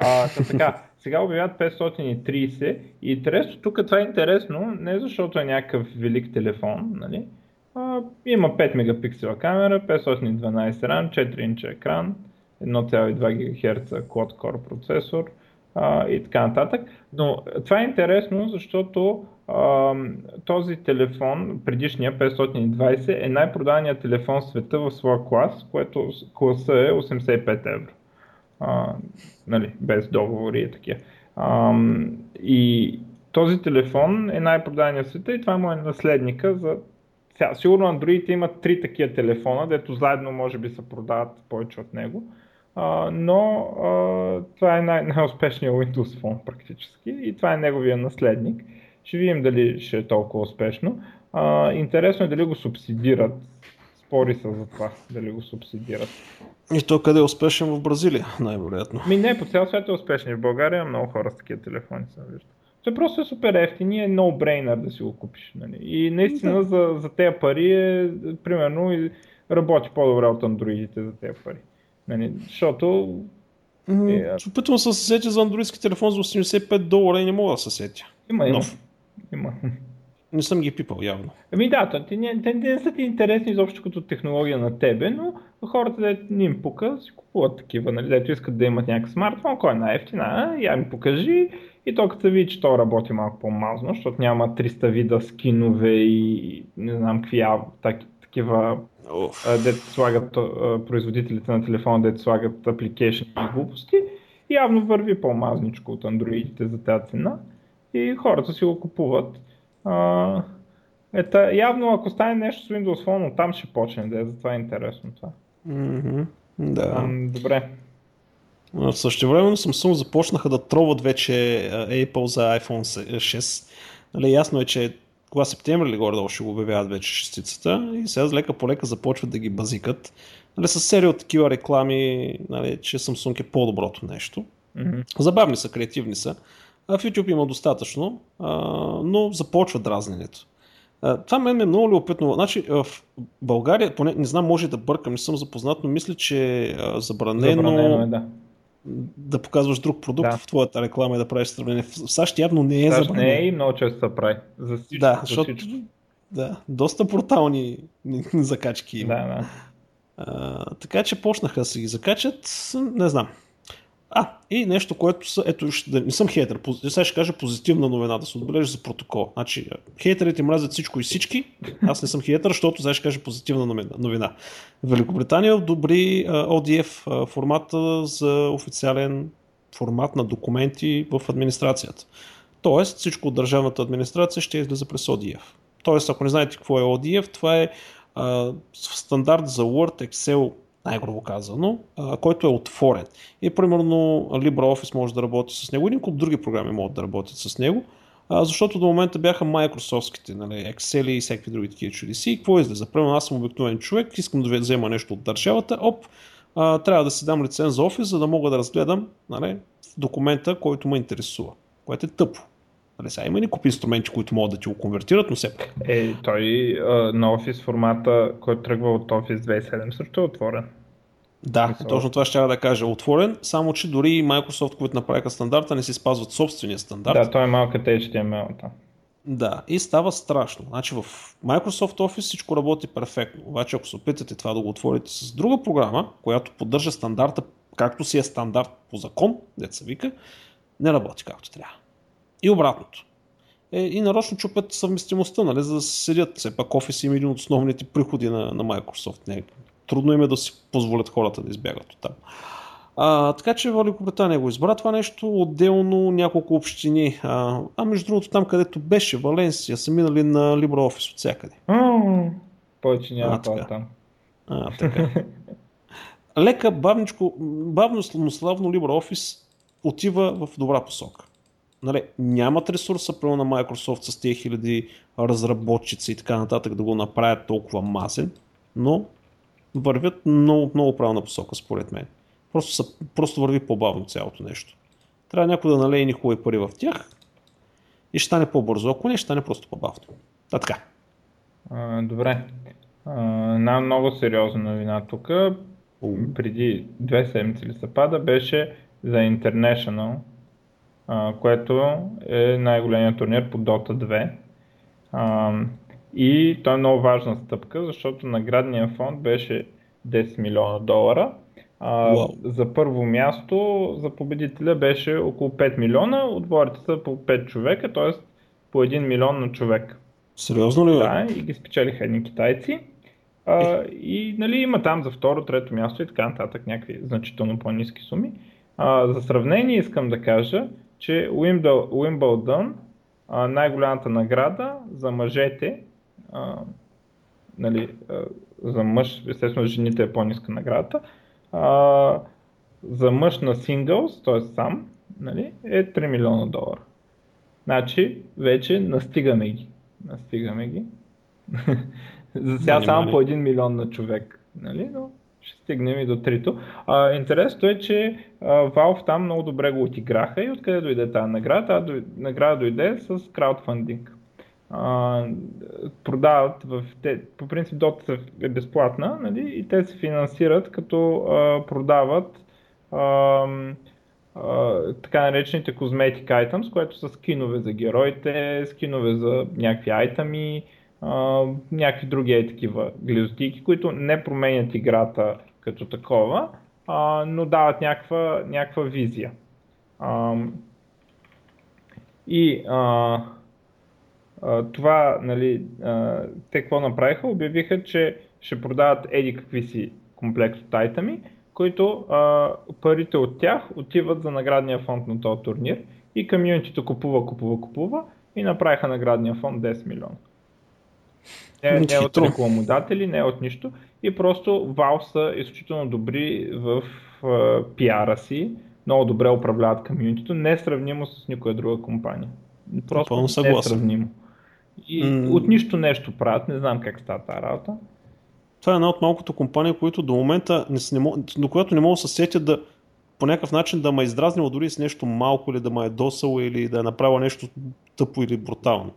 А, така, [laughs] сега обявяват 530 и интересно, тук това е интересно, не защото е някакъв велик телефон, нали? А, има 5 мегапиксела камера, 512 RAM, 4 инча екран, 1,2 ГГц quad-core процесор а, и така нататък. Но това е интересно, защото а, този телефон, предишния 520, е най-проданият телефон в света в своя клас, което класа е 85 евро а, нали, без договори и такива. И този телефон е най-продадения в света и това му е наследника за сега, сигурно андроидите имат три такива телефона, дето заедно може би се продават повече от него. А, но а, това е най- най-успешният Windows Phone практически и това е неговия наследник. Ще видим дали ще е толкова успешно. А, интересно е дали го субсидират. Спори са за това, дали го субсидират. И то къде е успешен в Бразилия, най-вероятно. Ми не, по цял свят е успешен. В България много хора с такива телефони съм виждал. Той просто е супер ефтин и е no-brainer да си го купиш. Нали? И наистина да. за, за тези пари е, примерно, работи по-добре от андроидите за тези пари. Нали? Защото... Е, Опитвам се да се сетя за андроидски телефон за 85 долара и не мога да се сетя. Има, има. Нов. Има. Не съм ги пипал явно. Ами да, те не, те не са ти интересни изобщо като технология на тебе, но хората, де не им пука, си купуват такива, нали, дето искат да имат някакъв смартфон, кой е най-ефтина, я ми покажи и то като се види, че то работи малко по-мазно, защото няма 300 вида скинове и не знам какви так, такива дето слагат производителите на телефона, дето слагат application и глупости, явно върви по-мазничко от андроидите за тази цена и хората си го купуват. А, ето, явно ако стане нещо с Windows Phone, там ще почне да е, затова е интересно това. Mm-hmm. Да. А, добре. В същото време Samsung започнаха да троват вече Apple за iPhone 6. Нали, ясно е, че кога септември или горе ще го обявяват вече шестицата и сега лека по лека започват да ги базикат. Нали, с серия от такива реклами, нали, че Samsung е по-доброто нещо. Mm-hmm. Забавни са, креативни са. В YouTube има достатъчно, но започва дразненето. Това мен е много любопитно. Значи, в България, поне не знам, може да бъркам, не съм запознат, но мисля, че е забранено, забранено е, да. Да показваш друг продукт да. в твоята реклама и да правиш сравнение. В САЩ явно не е САЩ забранено. не е и много често се прави. За всичко, да, за защото, всичко. да, доста портални [laughs] закачки има. Да, да. А, така че почнаха да се ги закачат, не знам. А, и нещо, което са, ето, ще, не съм хейтер, сега ще кажа позитивна новина, да се отбележи за протокол. Значи, хейтерите мразят всичко и всички, аз не съм хейтер, защото сега ще кажа позитивна новина. Великобритания одобри ODF формата за официален формат на документи в администрацията. Тоест, всичко от държавната администрация ще излиза през ODF. Тоест, ако не знаете какво е ODF, това е а, стандарт за Word, Excel, най-грубо казано, а, който е отворен. И примерно LibreOffice може да работи с него, един куп други програми могат да работят с него, а, защото до момента бяха Microsoftските, нали, Excel и всякакви други такива чудеси. И какво излиза? Примерно аз съм обикновен човек, искам да взема нещо от държавата, оп, а, трябва да си дам лиценз за Office, за да мога да разгледам нали, документа, който ме интересува, което е тъпо. Нали, сега има купи инструменти, които могат да ти го конвертират, но все пак. Е, той а, на Office формата, който тръгва от Office 27 също е отворен. Да, Мисъл. точно това ще да кажа. Отворен, само че дори и Microsoft, които направиха стандарта, не си спазват собствения стандарт. Да, той е малката HTML. Да. Да, и става страшно. Значи в Microsoft Office всичко работи перфектно. Обаче ако се опитате това да го отворите с друга програма, която поддържа стандарта, както си е стандарт по закон, деца вика, не работи както трябва. И обратното. Е, и нарочно чупят съвместимостта, нали, за да седят. Все пак офис има един от основните приходи на, на Microsoft. Не, трудно им е да си позволят хората да избягат от там. А, така че Великобритания го избра това нещо, отделно няколко общини. А, а между другото там, където беше Валенсия, са минали на LibreOffice от всякъде. Повече няма това там. А, така. Лека, бавничко, бавно, но славно LibreOffice отива в добра посока. Нали, нямат ресурса, прямо на Microsoft с тези хиляди разработчици и така нататък да го направят толкова масен, но вървят много, много правилна посока, според мен. Просто, са, просто върви по-бавно цялото нещо. Трябва някой да налее ни хубави пари в тях и ще стане по-бързо. Ако не, ще стане просто по-бавно. Та така. А, добре. Една много сериозна новина тук. Преди две седмици ли се пада, беше за International, а, което е най-големият турнир по Dota 2. А, и то е много важна стъпка, защото наградният фонд беше 10 милиона долара. А, wow. За първо място за победителя беше около 5 милиона, отборите са по 5 човека, т.е. по 1 милион на човек. Сериозно ли? Да, и ги спечелиха едни китайци. А, и нали, има там за второ, трето място и така нататък някакви значително по-низки суми. А, за сравнение искам да кажа, че Уимбълдън, най-голямата награда за мъжете, а, нали, а, за мъж, естествено жените е по-ниска наградата, а, за мъж на синглс, т.е. сам, нали, е 3 милиона долара. Значи, вече настигаме ги. Настигаме ги. [laughs] За сега само по 1 милион на човек. Нали? Но ще стигнем и до трито. А, интересното е, че а, Valve там много добре го отиграха и откъде дойде тази награда? Тази награда дойде с краудфандинг. А, продават в... Те, по принцип Dota е безплатна нали? и те се финансират като а, продават а, а, така наречените cosmetic items, което са скинове за героите, скинове за някакви айтами, някакви други е такива глизотики, които не променят играта като такова, а, но дават някаква, някаква визия. А, и а, а, това, нали, а, те какво направиха? Обявиха, че ще продават еди какви си комплект от айтами, които а, парите от тях отиват за наградния фонд на този турнир и комьюнитито купува, купува, купува и направиха наградния фонд 10 милиона. Не, не от рекламодатели, не от нищо. И просто Valve са изключително добри в uh, пиара си, много добре управляват комьюнитито, не е сравнимо с никоя друга компания. Просто не е сравнимо. И mm. от нищо нещо правят, не знам как става тази работа. Това е една от малкото компании, които до момента, не, не, до която не мога да се сетя да по някакъв начин да ме е издразнило дори с нещо малко или да ме е досало или да е направила нещо тъпо или брутално.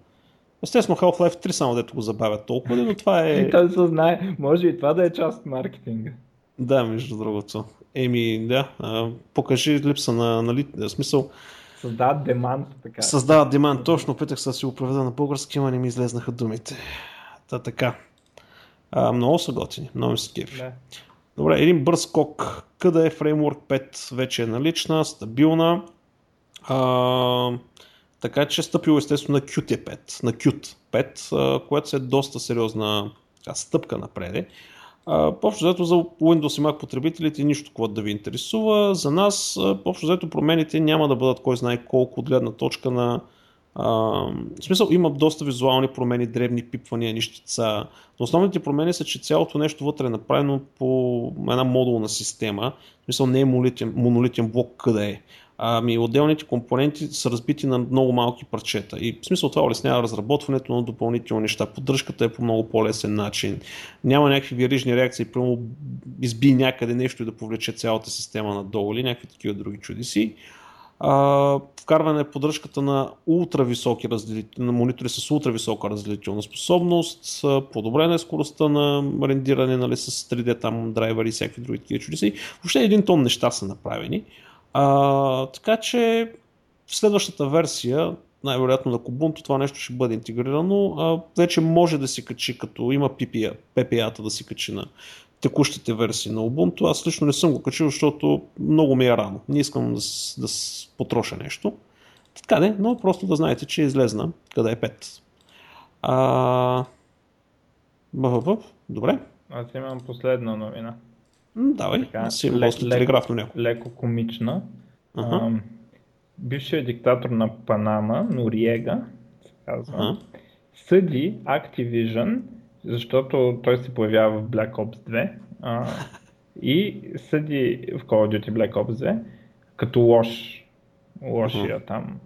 Естествено Half-Life 3 само дето го забавят толкова, но това е... [laughs] И той се знае, може и това да е част от маркетинга. Да, между другото. Еми, да, а, покажи липса на, нали, смисъл. Създават демант, така. Създават демант, точно, питах се да си го проведа на български, ама не ми излезнаха думите. Та така. А, много са готини, много се кефи. Да. Добре, един бърз скок. Къде е Framework 5 вече е налична, стабилна. А, така че е стъпил естествено на Qt5, на Qt 5, което е доста сериозна стъпка напред. Общо взето за Windows и Mac потребителите нищо какво да ви интересува. За нас, общо взето промените няма да бъдат кой знае колко от гледна точка на а, в смисъл има доста визуални промени, древни пипвания, нищица. Но основните промени са, че цялото нещо вътре е направено по една модулна система. В смисъл не е монолитен, монолитен блок къде е. Ами отделните компоненти са разбити на много малки парчета. И в смисъл това улеснява разработването на допълнителни неща. Поддръжката е по много по-лесен начин. Няма някакви верижни реакции, примерно изби някъде нещо и да повлече цялата система надолу или някакви такива други чудеси. А, вкарване на поддръжката на ултрависоки разделители, на монитори с ултрависока разделителна способност, подобрена е скоростта на рендиране нали, с 3D там драйвери и всякакви други такива чудеси. Въобще един тон неща са направени. А, така че в следващата версия, най-вероятно на Kubuntu, това нещо ще бъде интегрирано. А, вече може да се качи, като има PPA, PPA-та да се качи на текущите версии на Ubuntu. Аз лично не съм го качил, защото много ми е рано. Не искам да, да потроша нещо. Така не, но просто да знаете, че е излезна. Къде е 5. А... БВП, добре. Аз имам последна новина. М, Давай, Така, си лек- телеграфно някой. Леко комична. Аха. Ам, бившият диктатор на Панама, Нориега, се казва, Аха. съди Activision, защото той се появява в Black Ops 2 а, [laughs] и съди в Call of Duty Black Ops 2 като лош, лошия там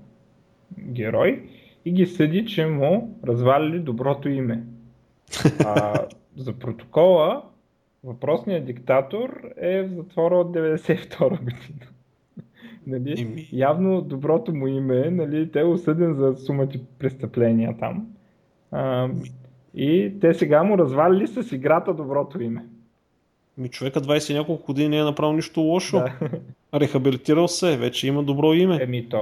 герой и ги съди, че му развалили доброто име. [laughs] А, за протокола, въпросният диктатор е в затвора от 92 година. [laughs] Нали? Явно доброто му име, нали, те е осъден за сумати престъпления там. А, и те сега му развалили с играта доброто име. Ми човека 20 и няколко години не е направил нищо лошо. Да. Рехабилитирал се, вече има добро име. Еми то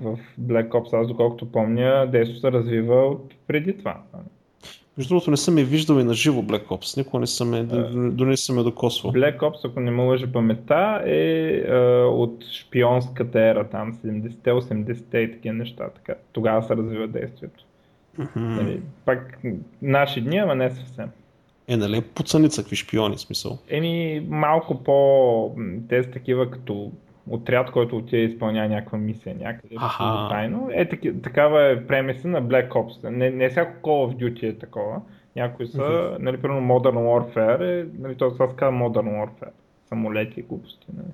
в Black Ops, аз доколкото помня, действо се развива от преди това. Между другото не съм я виждал и на живо Black Ops. Никога не съм я, до не съм я докосвал. Black Ops, ако не ме лъжа паметта, е а, от шпионската ера там, 70-те, 80-те и такива неща. Така. Тогава се развива действието. Нали, пак наши дни, ама не съвсем. Е, нали е пуцаница, какви шпиони, смисъл. Еми, малко по... Те са такива като отряд, който отиде и изпълнява някаква мисия някъде. Аха. Тайно. Е, таки, такава е премиса на Black Ops. Не, не всяко Call of Duty е такова. Някои са, нали, примерно Modern Warfare, е, нали, това се казва Modern Warfare. Самолети и глупости. Нали.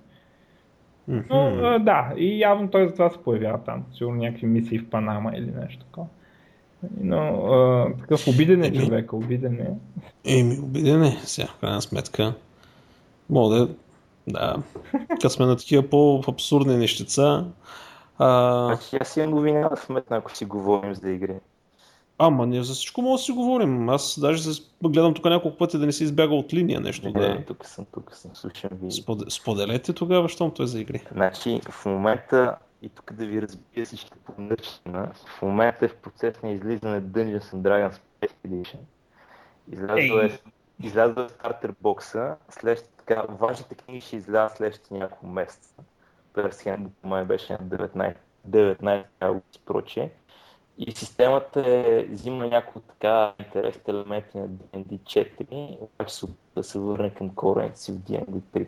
Но, а, да, и явно той затова се появява там. Сигурно някакви мисии в Панама или нещо такова. Но а, такъв обиден е Еми. човека, обиден е. Еми, убеден е, сега, в крайна сметка. Мога да, да, като сме на такива по-абсурдни нещица. А, Значи аз имам новина да вметна, ако си говорим за игри. ама ние за всичко мога да си говорим. Аз даже се гледам тук няколко пъти да не се избяга от линия нещо. Не, Да. тук съм, тук съм, слушам ви. Споде- Споделете тогава, щом той е за игри. Значи в момента, и тук да ви разбия всички по начина, в момента е в процес на излизане Dungeons and Dragons 5 Edition. Излязъл е, излязъл е стартер бокса, след така, важните книги ще излязат следващите няколко месеца. През Хендо по май беше на 19, 19 август и прочее. И системата е, взима някои така интересни елементи на D&D 4, обаче се да се върне към корените си в D&D 3.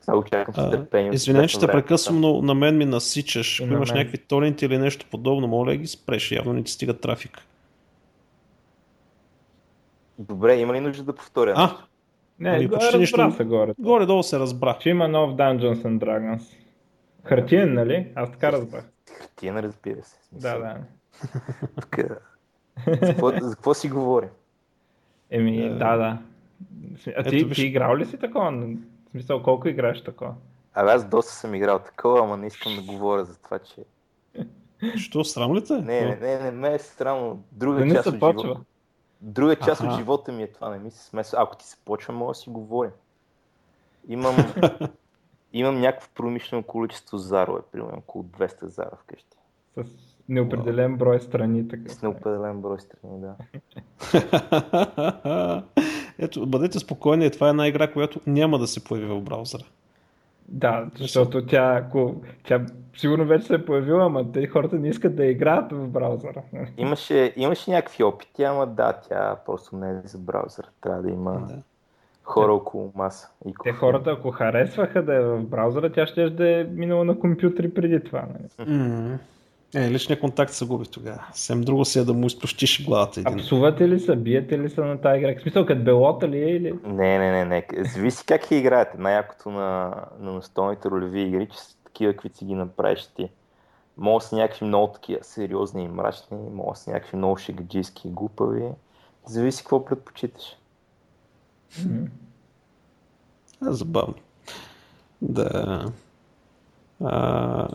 Сега очаквам с търпение. Извинявай, че те прекъсвам, но на мен ми насичаш. Ако имаш някакви торенти или нещо подобно, моля ги спреш. Явно не ти стига трафик. Добре, има ли нужда да повторя? А, Не, Ами, почти нищо- се горе. горе-долу се разбрах. Че има нов Dungeons and Dragons. Хартиен, нали? Аз така разбрах. Хартиен, разбира се. Да, да. Тук... За какво, за какво си говорим? Еми, Е, да, да. А ето ти, виж- ти играл ли си такова? В смисъл, колко играеш такова? Абе, аз доста съм играл такова, ама не искам да говоря за това, че... Що, срам ли те? Не, не, не, не ме е странно. Друга Да не част се от почва. живота. Друга част Аха. от живота ми е това, не ми се смесва. Ако ти се почва, мога да си говорим. Имам, [laughs] имам някакво промишлено количество зарове, примерно около 200 зара вкъщи. С неопределен брой страни. Така. С неопределен брой страни, да. [laughs] Ето, бъдете спокойни, това е една игра, която няма да се появи в браузъра. Да, защото тя, ако, тя сигурно вече се е появила, ама те хората не искат да играят в браузъра. Имаше, имаше някакви опити, ама да, тя просто не е за браузър. Трябва да има Да. хора около маса. И Те хората, ако харесваха да е в браузъра, тя ще да е минала на компютри преди това. Нали? М. Е, личният контакт се губи тогава. Съвсем друго си е да му изплющиш главата А един. псувате ли са, биете ли са на тази игра? В смисъл, като белота ли е или... Не, не, не, не. Зависи как я играете. Най-якото на, на настолните ролеви игри, че са такива, каквито си ги направиш ти. Мога са някакви много такива сериозни и мрачни, мога да са някакви много шегаджийски и глупави. Зависи какво предпочиташ. А, забавно. Да. А,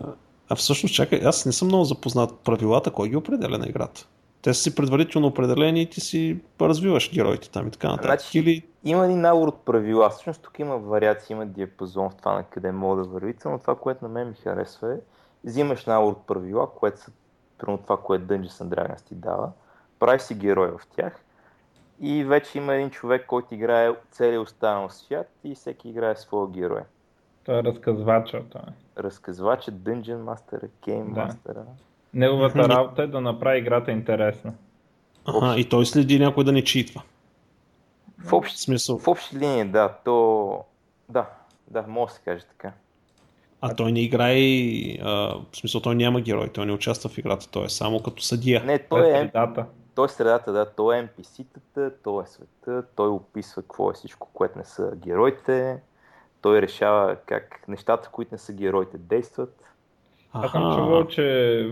а всъщност, чакай, аз не съм много запознат правилата, кой ги определя на играта. Те са си предварително определени и ти си развиваш героите там и така нататък. Значи- Или Има един набор от правила. Всъщност тук има вариации, има диапазон в това на къде мога да вървите, но това, което на мен ми харесва е, взимаш набор от правила, което са примерно това, което Dungeons and Dragons ти дава, правиш си герой в тях и вече има един човек, който играе целият останал свят и всеки играе своя герой. Той е разказвача. Той. е. Разказвача, Dungeon Master, Game Да. Master. Неговата работа е да направи играта интересна. Ага, и той следи някой да не читва. В общи, смисъл, в общи линии, да, то... Да, да, може да се каже така. а той не играе, а, в смисъл той няма герой, той не участва в играта, той е само като съдия. Не, Той той е е, средата. той е средата, да, той е NPC-тата, той е света, той описва какво е всичко, което не са героите, той решава как нещата, които не са героите, действат. Аз съм чувал, че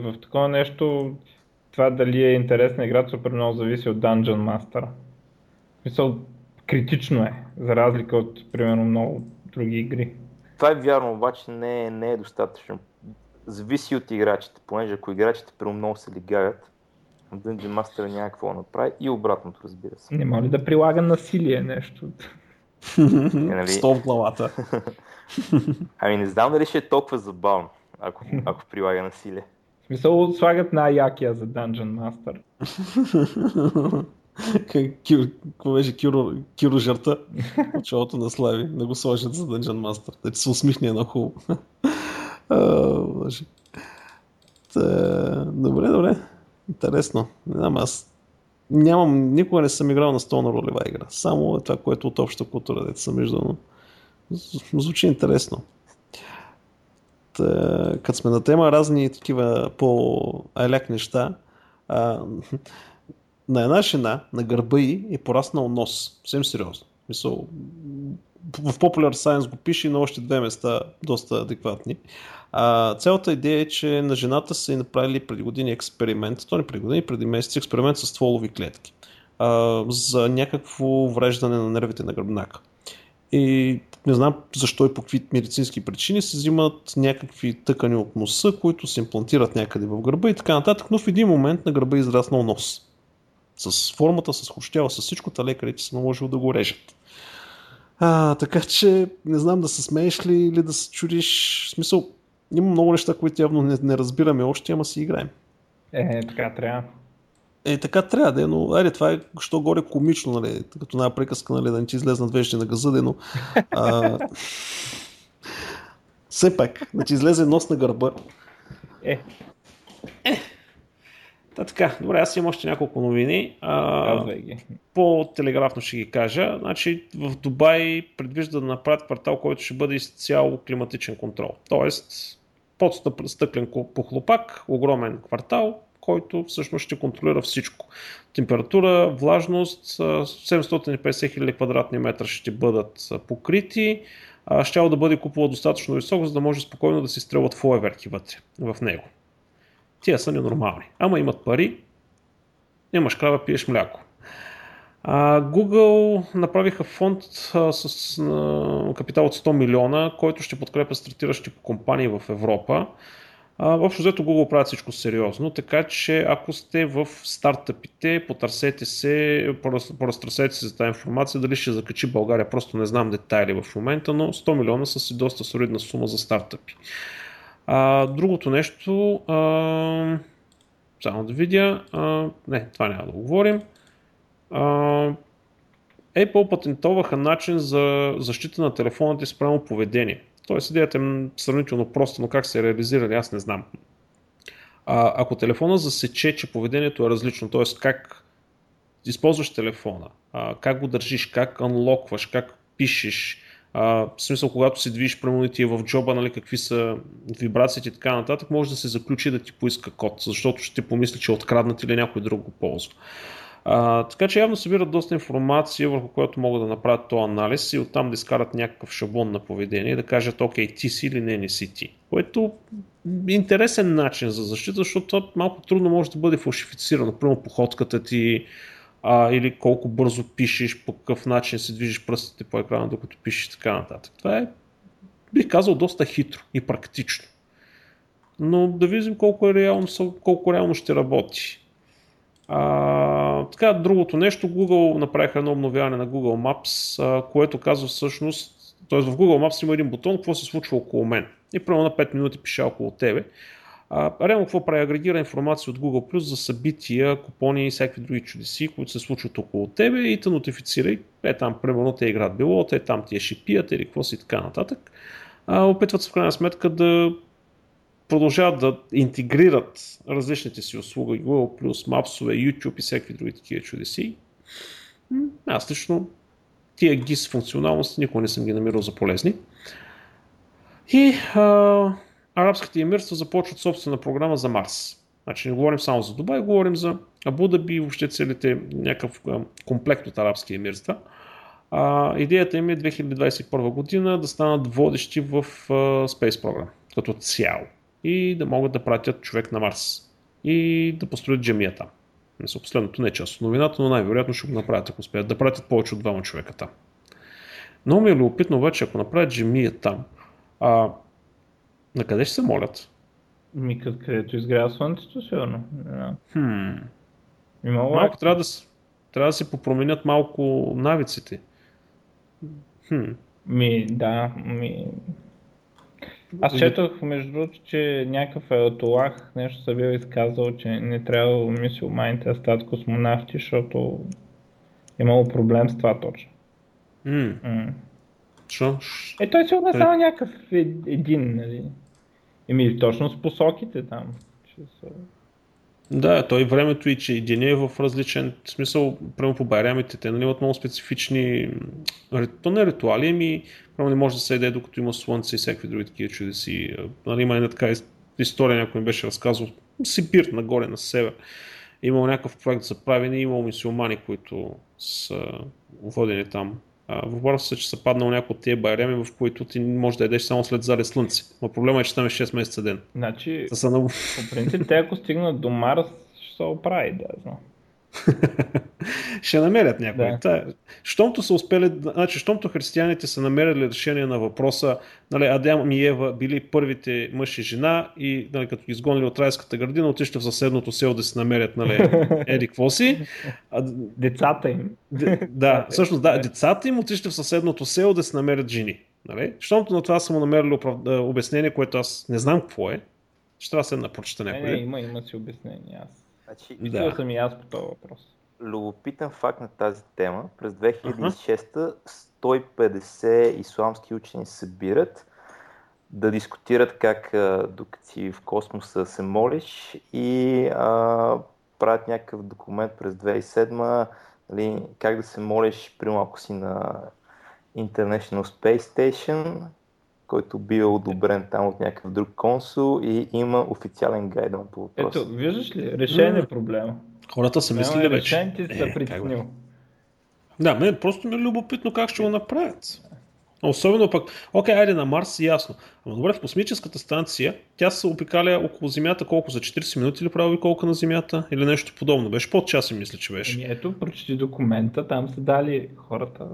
в такова нещо това дали е интересна игра супер много зависи от Dungeon Master. В смисъл, критично е, за разлика от, примерно, много други игри. Това е вярно, обаче не е, не е достатъчно. Зависи от играчите, понеже ако играчите прямо много се лигавят, Dungeon Master няма какво да направи и обратното, разбира се. Не може ли да прилага насилие нещо? Е, нали? Сто в главата. [laughs] Ами не знам дали ще е толкова забавно, ако, ако прилага насилие. В смисъл, слагат най-якия за Dungeon Master. [laughs] Какво беше Киро, Киро жърта? Началото на Слави, да го сложат за Dungeon Master. Да ти се усмихне едно хубаво. [laughs] Добре, добре. Интересно. Не знам, аз нямам, никога не съм играл на столна ролева игра. Само е това, което от обща култура дете съм виждал, звучи интересно. Та, като сме на тема разни такива по-аляк неща, а, [laughs] на една жена, на гърба й е пораснал нос. Съвсем сериозно. Мисъл, в Popular Science го пише и на още две места доста адекватни. А, цялата идея е, че на жената са и направили преди години експеримент, то не преди години, преди месеци, експеримент с стволови клетки а, за някакво вреждане на нервите на гръбнака. И не знам защо и по какви медицински причини се взимат някакви тъкани от носа, които се имплантират някъде в гърба и така нататък, но в един момент на гърба е израснал нос. С формата, с хрущяла, с всичко, та лекарите са наложили да го режат. А, така че не знам да се смееш ли или да се чудиш. В смисъл, има много неща, които явно не, не разбираме още, ама си играем. Е, така трябва. Е, така трябва да е, но айде, това е що горе комично, нали, като една приказка, нали, да не ти излезнат вежди на газа, но а, [laughs] все пак, да ти излезе нос на гърба. Е, Та така, добре, аз имам още няколко новини. А, по-телеграфно ще ги кажа. Значи в Дубай предвижда да направят квартал, който ще бъде изцяло климатичен контрол. Тоест под стъклен похлопак, огромен квартал, който всъщност ще контролира всичко. Температура, влажност, а, 750 хиляди квадратни метра ще бъдат покрити. Щяло да бъде купува достатъчно високо, за да може спокойно да се стрелват фойерверки вътре в него. Тия са ненормални. Ама имат пари, имаш крава, пиеш мляко. А, Google направиха фонд а, с а, капитал от 100 милиона, който ще подкрепя стартиращи компании в Европа. А, общо взето Google правят всичко сериозно, така че ако сте в стартъпите, потърсете се, пораз- поразтърсете се за тази информация, дали ще закачи България, просто не знам детайли в момента, но 100 милиона са си доста солидна сума за стартъпи. А, другото нещо, а, само да видя, а, не, това няма да го говорим. А, Apple патентоваха начин за защита на телефоните спрямо поведение. Тоест идеята е сравнително проста, но как се реализирали, аз не знам. А, ако телефона засече, че поведението е различно, т.е. как използваш телефона, а, как го държиш, как анлокваш, как пишеш, а, в смисъл, когато се движиш, примерно ти е в джоба, нали, какви са вибрациите и така нататък, може да се заключи да ти поиска код, защото ще помисли, че е откраднат или някой друг го ползва. А, така че явно събират доста информация, върху която могат да направят този анализ и оттам да изкарат някакъв шаблон на поведение и да кажат, окей, ти си или не, не си ти. Което е интересен начин за защита, защото малко трудно може да бъде фалшифицирано. Примерно походката ти, а, или колко бързо пишеш, по какъв начин се движиш пръстите по екрана, докато пишеш и така нататък. Това е, бих казал, доста хитро и практично. Но да видим колко, е реално, колко реално ще работи. А, така, другото нещо, Google направиха едно обновяване на Google Maps, а, което казва всъщност, т.е. в Google Maps има един бутон, какво се случва около мен. И примерно на 5 минути пише около тебе. А, реално какво прави? Агрегира информация от Google Plus за събития, купони и всякакви други чудеси, които се случват около тебе и те нотифицира. Е там, примерно, те играят било, те там ти е шипият или какво си и така нататък. а, опитват се в крайна сметка да продължават да интегрират различните си услуги, Google+, Maps, YouTube и всеки други такива чудеси. Аз лично тия GIS функционалности никога не съм ги намирал за полезни. И а, арабските емирства започват собствена програма за Марс. Значи не говорим само за Дубай, говорим за Абу Даби, въобще целите някакъв комплект от арабски емирства. А, идеята им е 2021 година да станат водещи в а, Space Program като цяло и да могат да пратят човек на Марс и да построят джемия там. Мисля, последното не е част от новината, но най-вероятно ще го направят, ако успеят да пратят повече от двама човека там. Много ми е любопитно обаче, ако направят джемия там, а, на къде ще се молят? Ми където изгрява слънцето, сигурно. Хм. Малко трябва да, трябва да се попроменят малко навиците. Хм. Ми, да, ми... Аз четох, между другото, че някакъв еотолах нещо се бил изказал, че не трябва мисиоманите да стават космонавти, защото имало проблем с това точно. Mm. Шо? Е, той сигурно е само някакъв един, нали? Еми, точно с посоките там. Че са... Да, той времето и че деня е в различен смисъл, прямо по байрамите, те нали, имат много специфични, то не ритуали, ами прямо не може да се еде докато има слънце и всякакви други такива чудеси. Нали, има една така история, някой ми беше разказал, Сибир, нагоре на север. Имал някакъв проект за правене, имал мисиомани, които са водени там Въпросът е, че са паднал някои от тия байреми, в които ти може да ядеш само след зале слънце. Но проблема е, че там е 6 месеца ден. Значи, са много... по принцип, те ако стигнат до Марс, ще се оправи, да знам. [laughs] ще намерят някой. Да. Та, щомто са успели, значи, щомто християните са намерили решение на въпроса, нали, Адем и Ева били първите мъж и жена и нали, като ги изгонили от райската градина, отишли в съседното село да се намерят нали, [laughs] еди какво си. А, децата им. Д, да, всъщност да, децата им отишли в съседното село да се намерят жени. Нали? Щомто на това са му намерили оправ... обяснение, което аз не знам какво е. Ще трябва да се напрочета някой. Не, не, има, има си обяснение. Аз Значи, да. съм и аз по този въпрос. Любопитен факт на тази тема. През 2006 150 исламски учени се събират да дискутират как докато си в космоса се молиш и а, правят някакъв документ през 2007 нали, как да се молиш, примерно ако си на International Space Station, който бил одобрен там от някакъв друг консул и има официален гайд по въпроса. Ето, виждаш ли, решение е проблема. Хората са мислили вече. Решените са е, притеснил. Да, мен просто ми е любопитно как ще го направят. Особено пък, окей, айде на Марс, ясно. Ама добре, в космическата станция, тя се опикаля около Земята колко за 40 минути или прави колко на Земята или нещо подобно. Беше под час, мисля, че беше. Еми ето, прочети документа, там са дали хората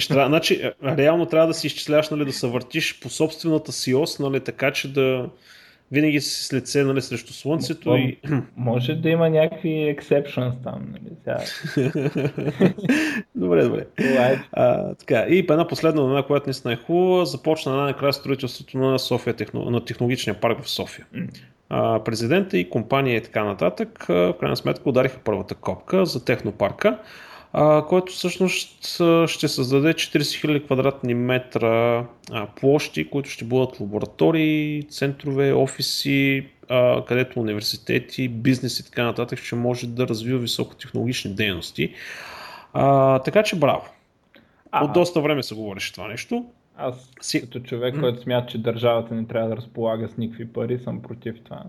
ще значи, е, реално трябва да си изчисляваш, нали, да се въртиш по собствената си ос, нали, така че да винаги си с лице нали, срещу слънцето. Но, и... Може да има някакви exceptions там. Нали, сега. [laughs] добре, добре. А, така, и една последна новина, която наистина е хубава, започна най-накрая строителството на, София, на технологичния парк в София. А, президента и компания и така нататък, в крайна сметка удариха първата копка за технопарка а, който всъщност ще създаде 40 000 квадратни метра а, площи, които ще бъдат лаборатории, центрове, офиси, а, където университети, бизнес и така нататък ще може да развива високотехнологични дейности. А, така че браво. А, От доста време се говореше това нещо. Аз си... като човек, който смята, че държавата не трябва да разполага с никакви пари, съм против това.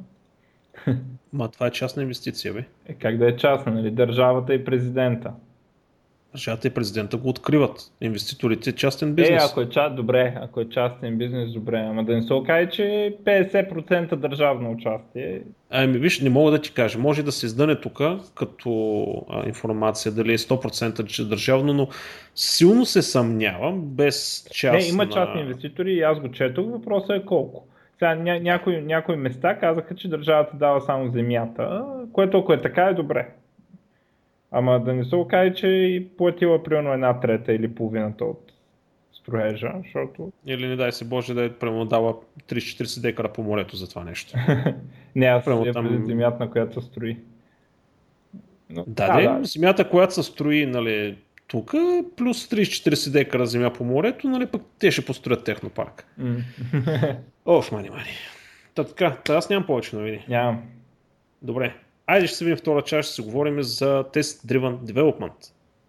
Ма това е частна инвестиция, бе. Е, как да е частна, нали? Държавата и президента. Държавата и президента го откриват. Инвеститорите частен бизнес. Е, ако е, ча... добре, ако е частен бизнес, добре, ама да не се окаже, че 50% държавно участие. Ами виж, не мога да ти кажа. Може да се издане тук като а, информация дали е 100% че е държавно, но силно се съмнявам без частна... Не, има частни инвеститори и аз го четох. Въпросът е колко. Сега ня, някои, някои места казаха, че държавата дава само земята, което ако е така е добре. Ама да не се окаже, че и платила примерно една трета или половината от строежа, защото... Или не дай се Боже да е прямо дала 30-40 декара по морето за това нещо. [laughs] не, аз прямо я там... земята, на която се строи. Но, да, да, да, земята, която се строи, нали, тук, плюс 30-40 декара земя по морето, нали пък те ще построят технопарк. Оф, мани, мани. Та така, та аз нямам повече новини. Нямам. Добре. Айде ще се видим втора част, ще се говорим за Test Driven Development.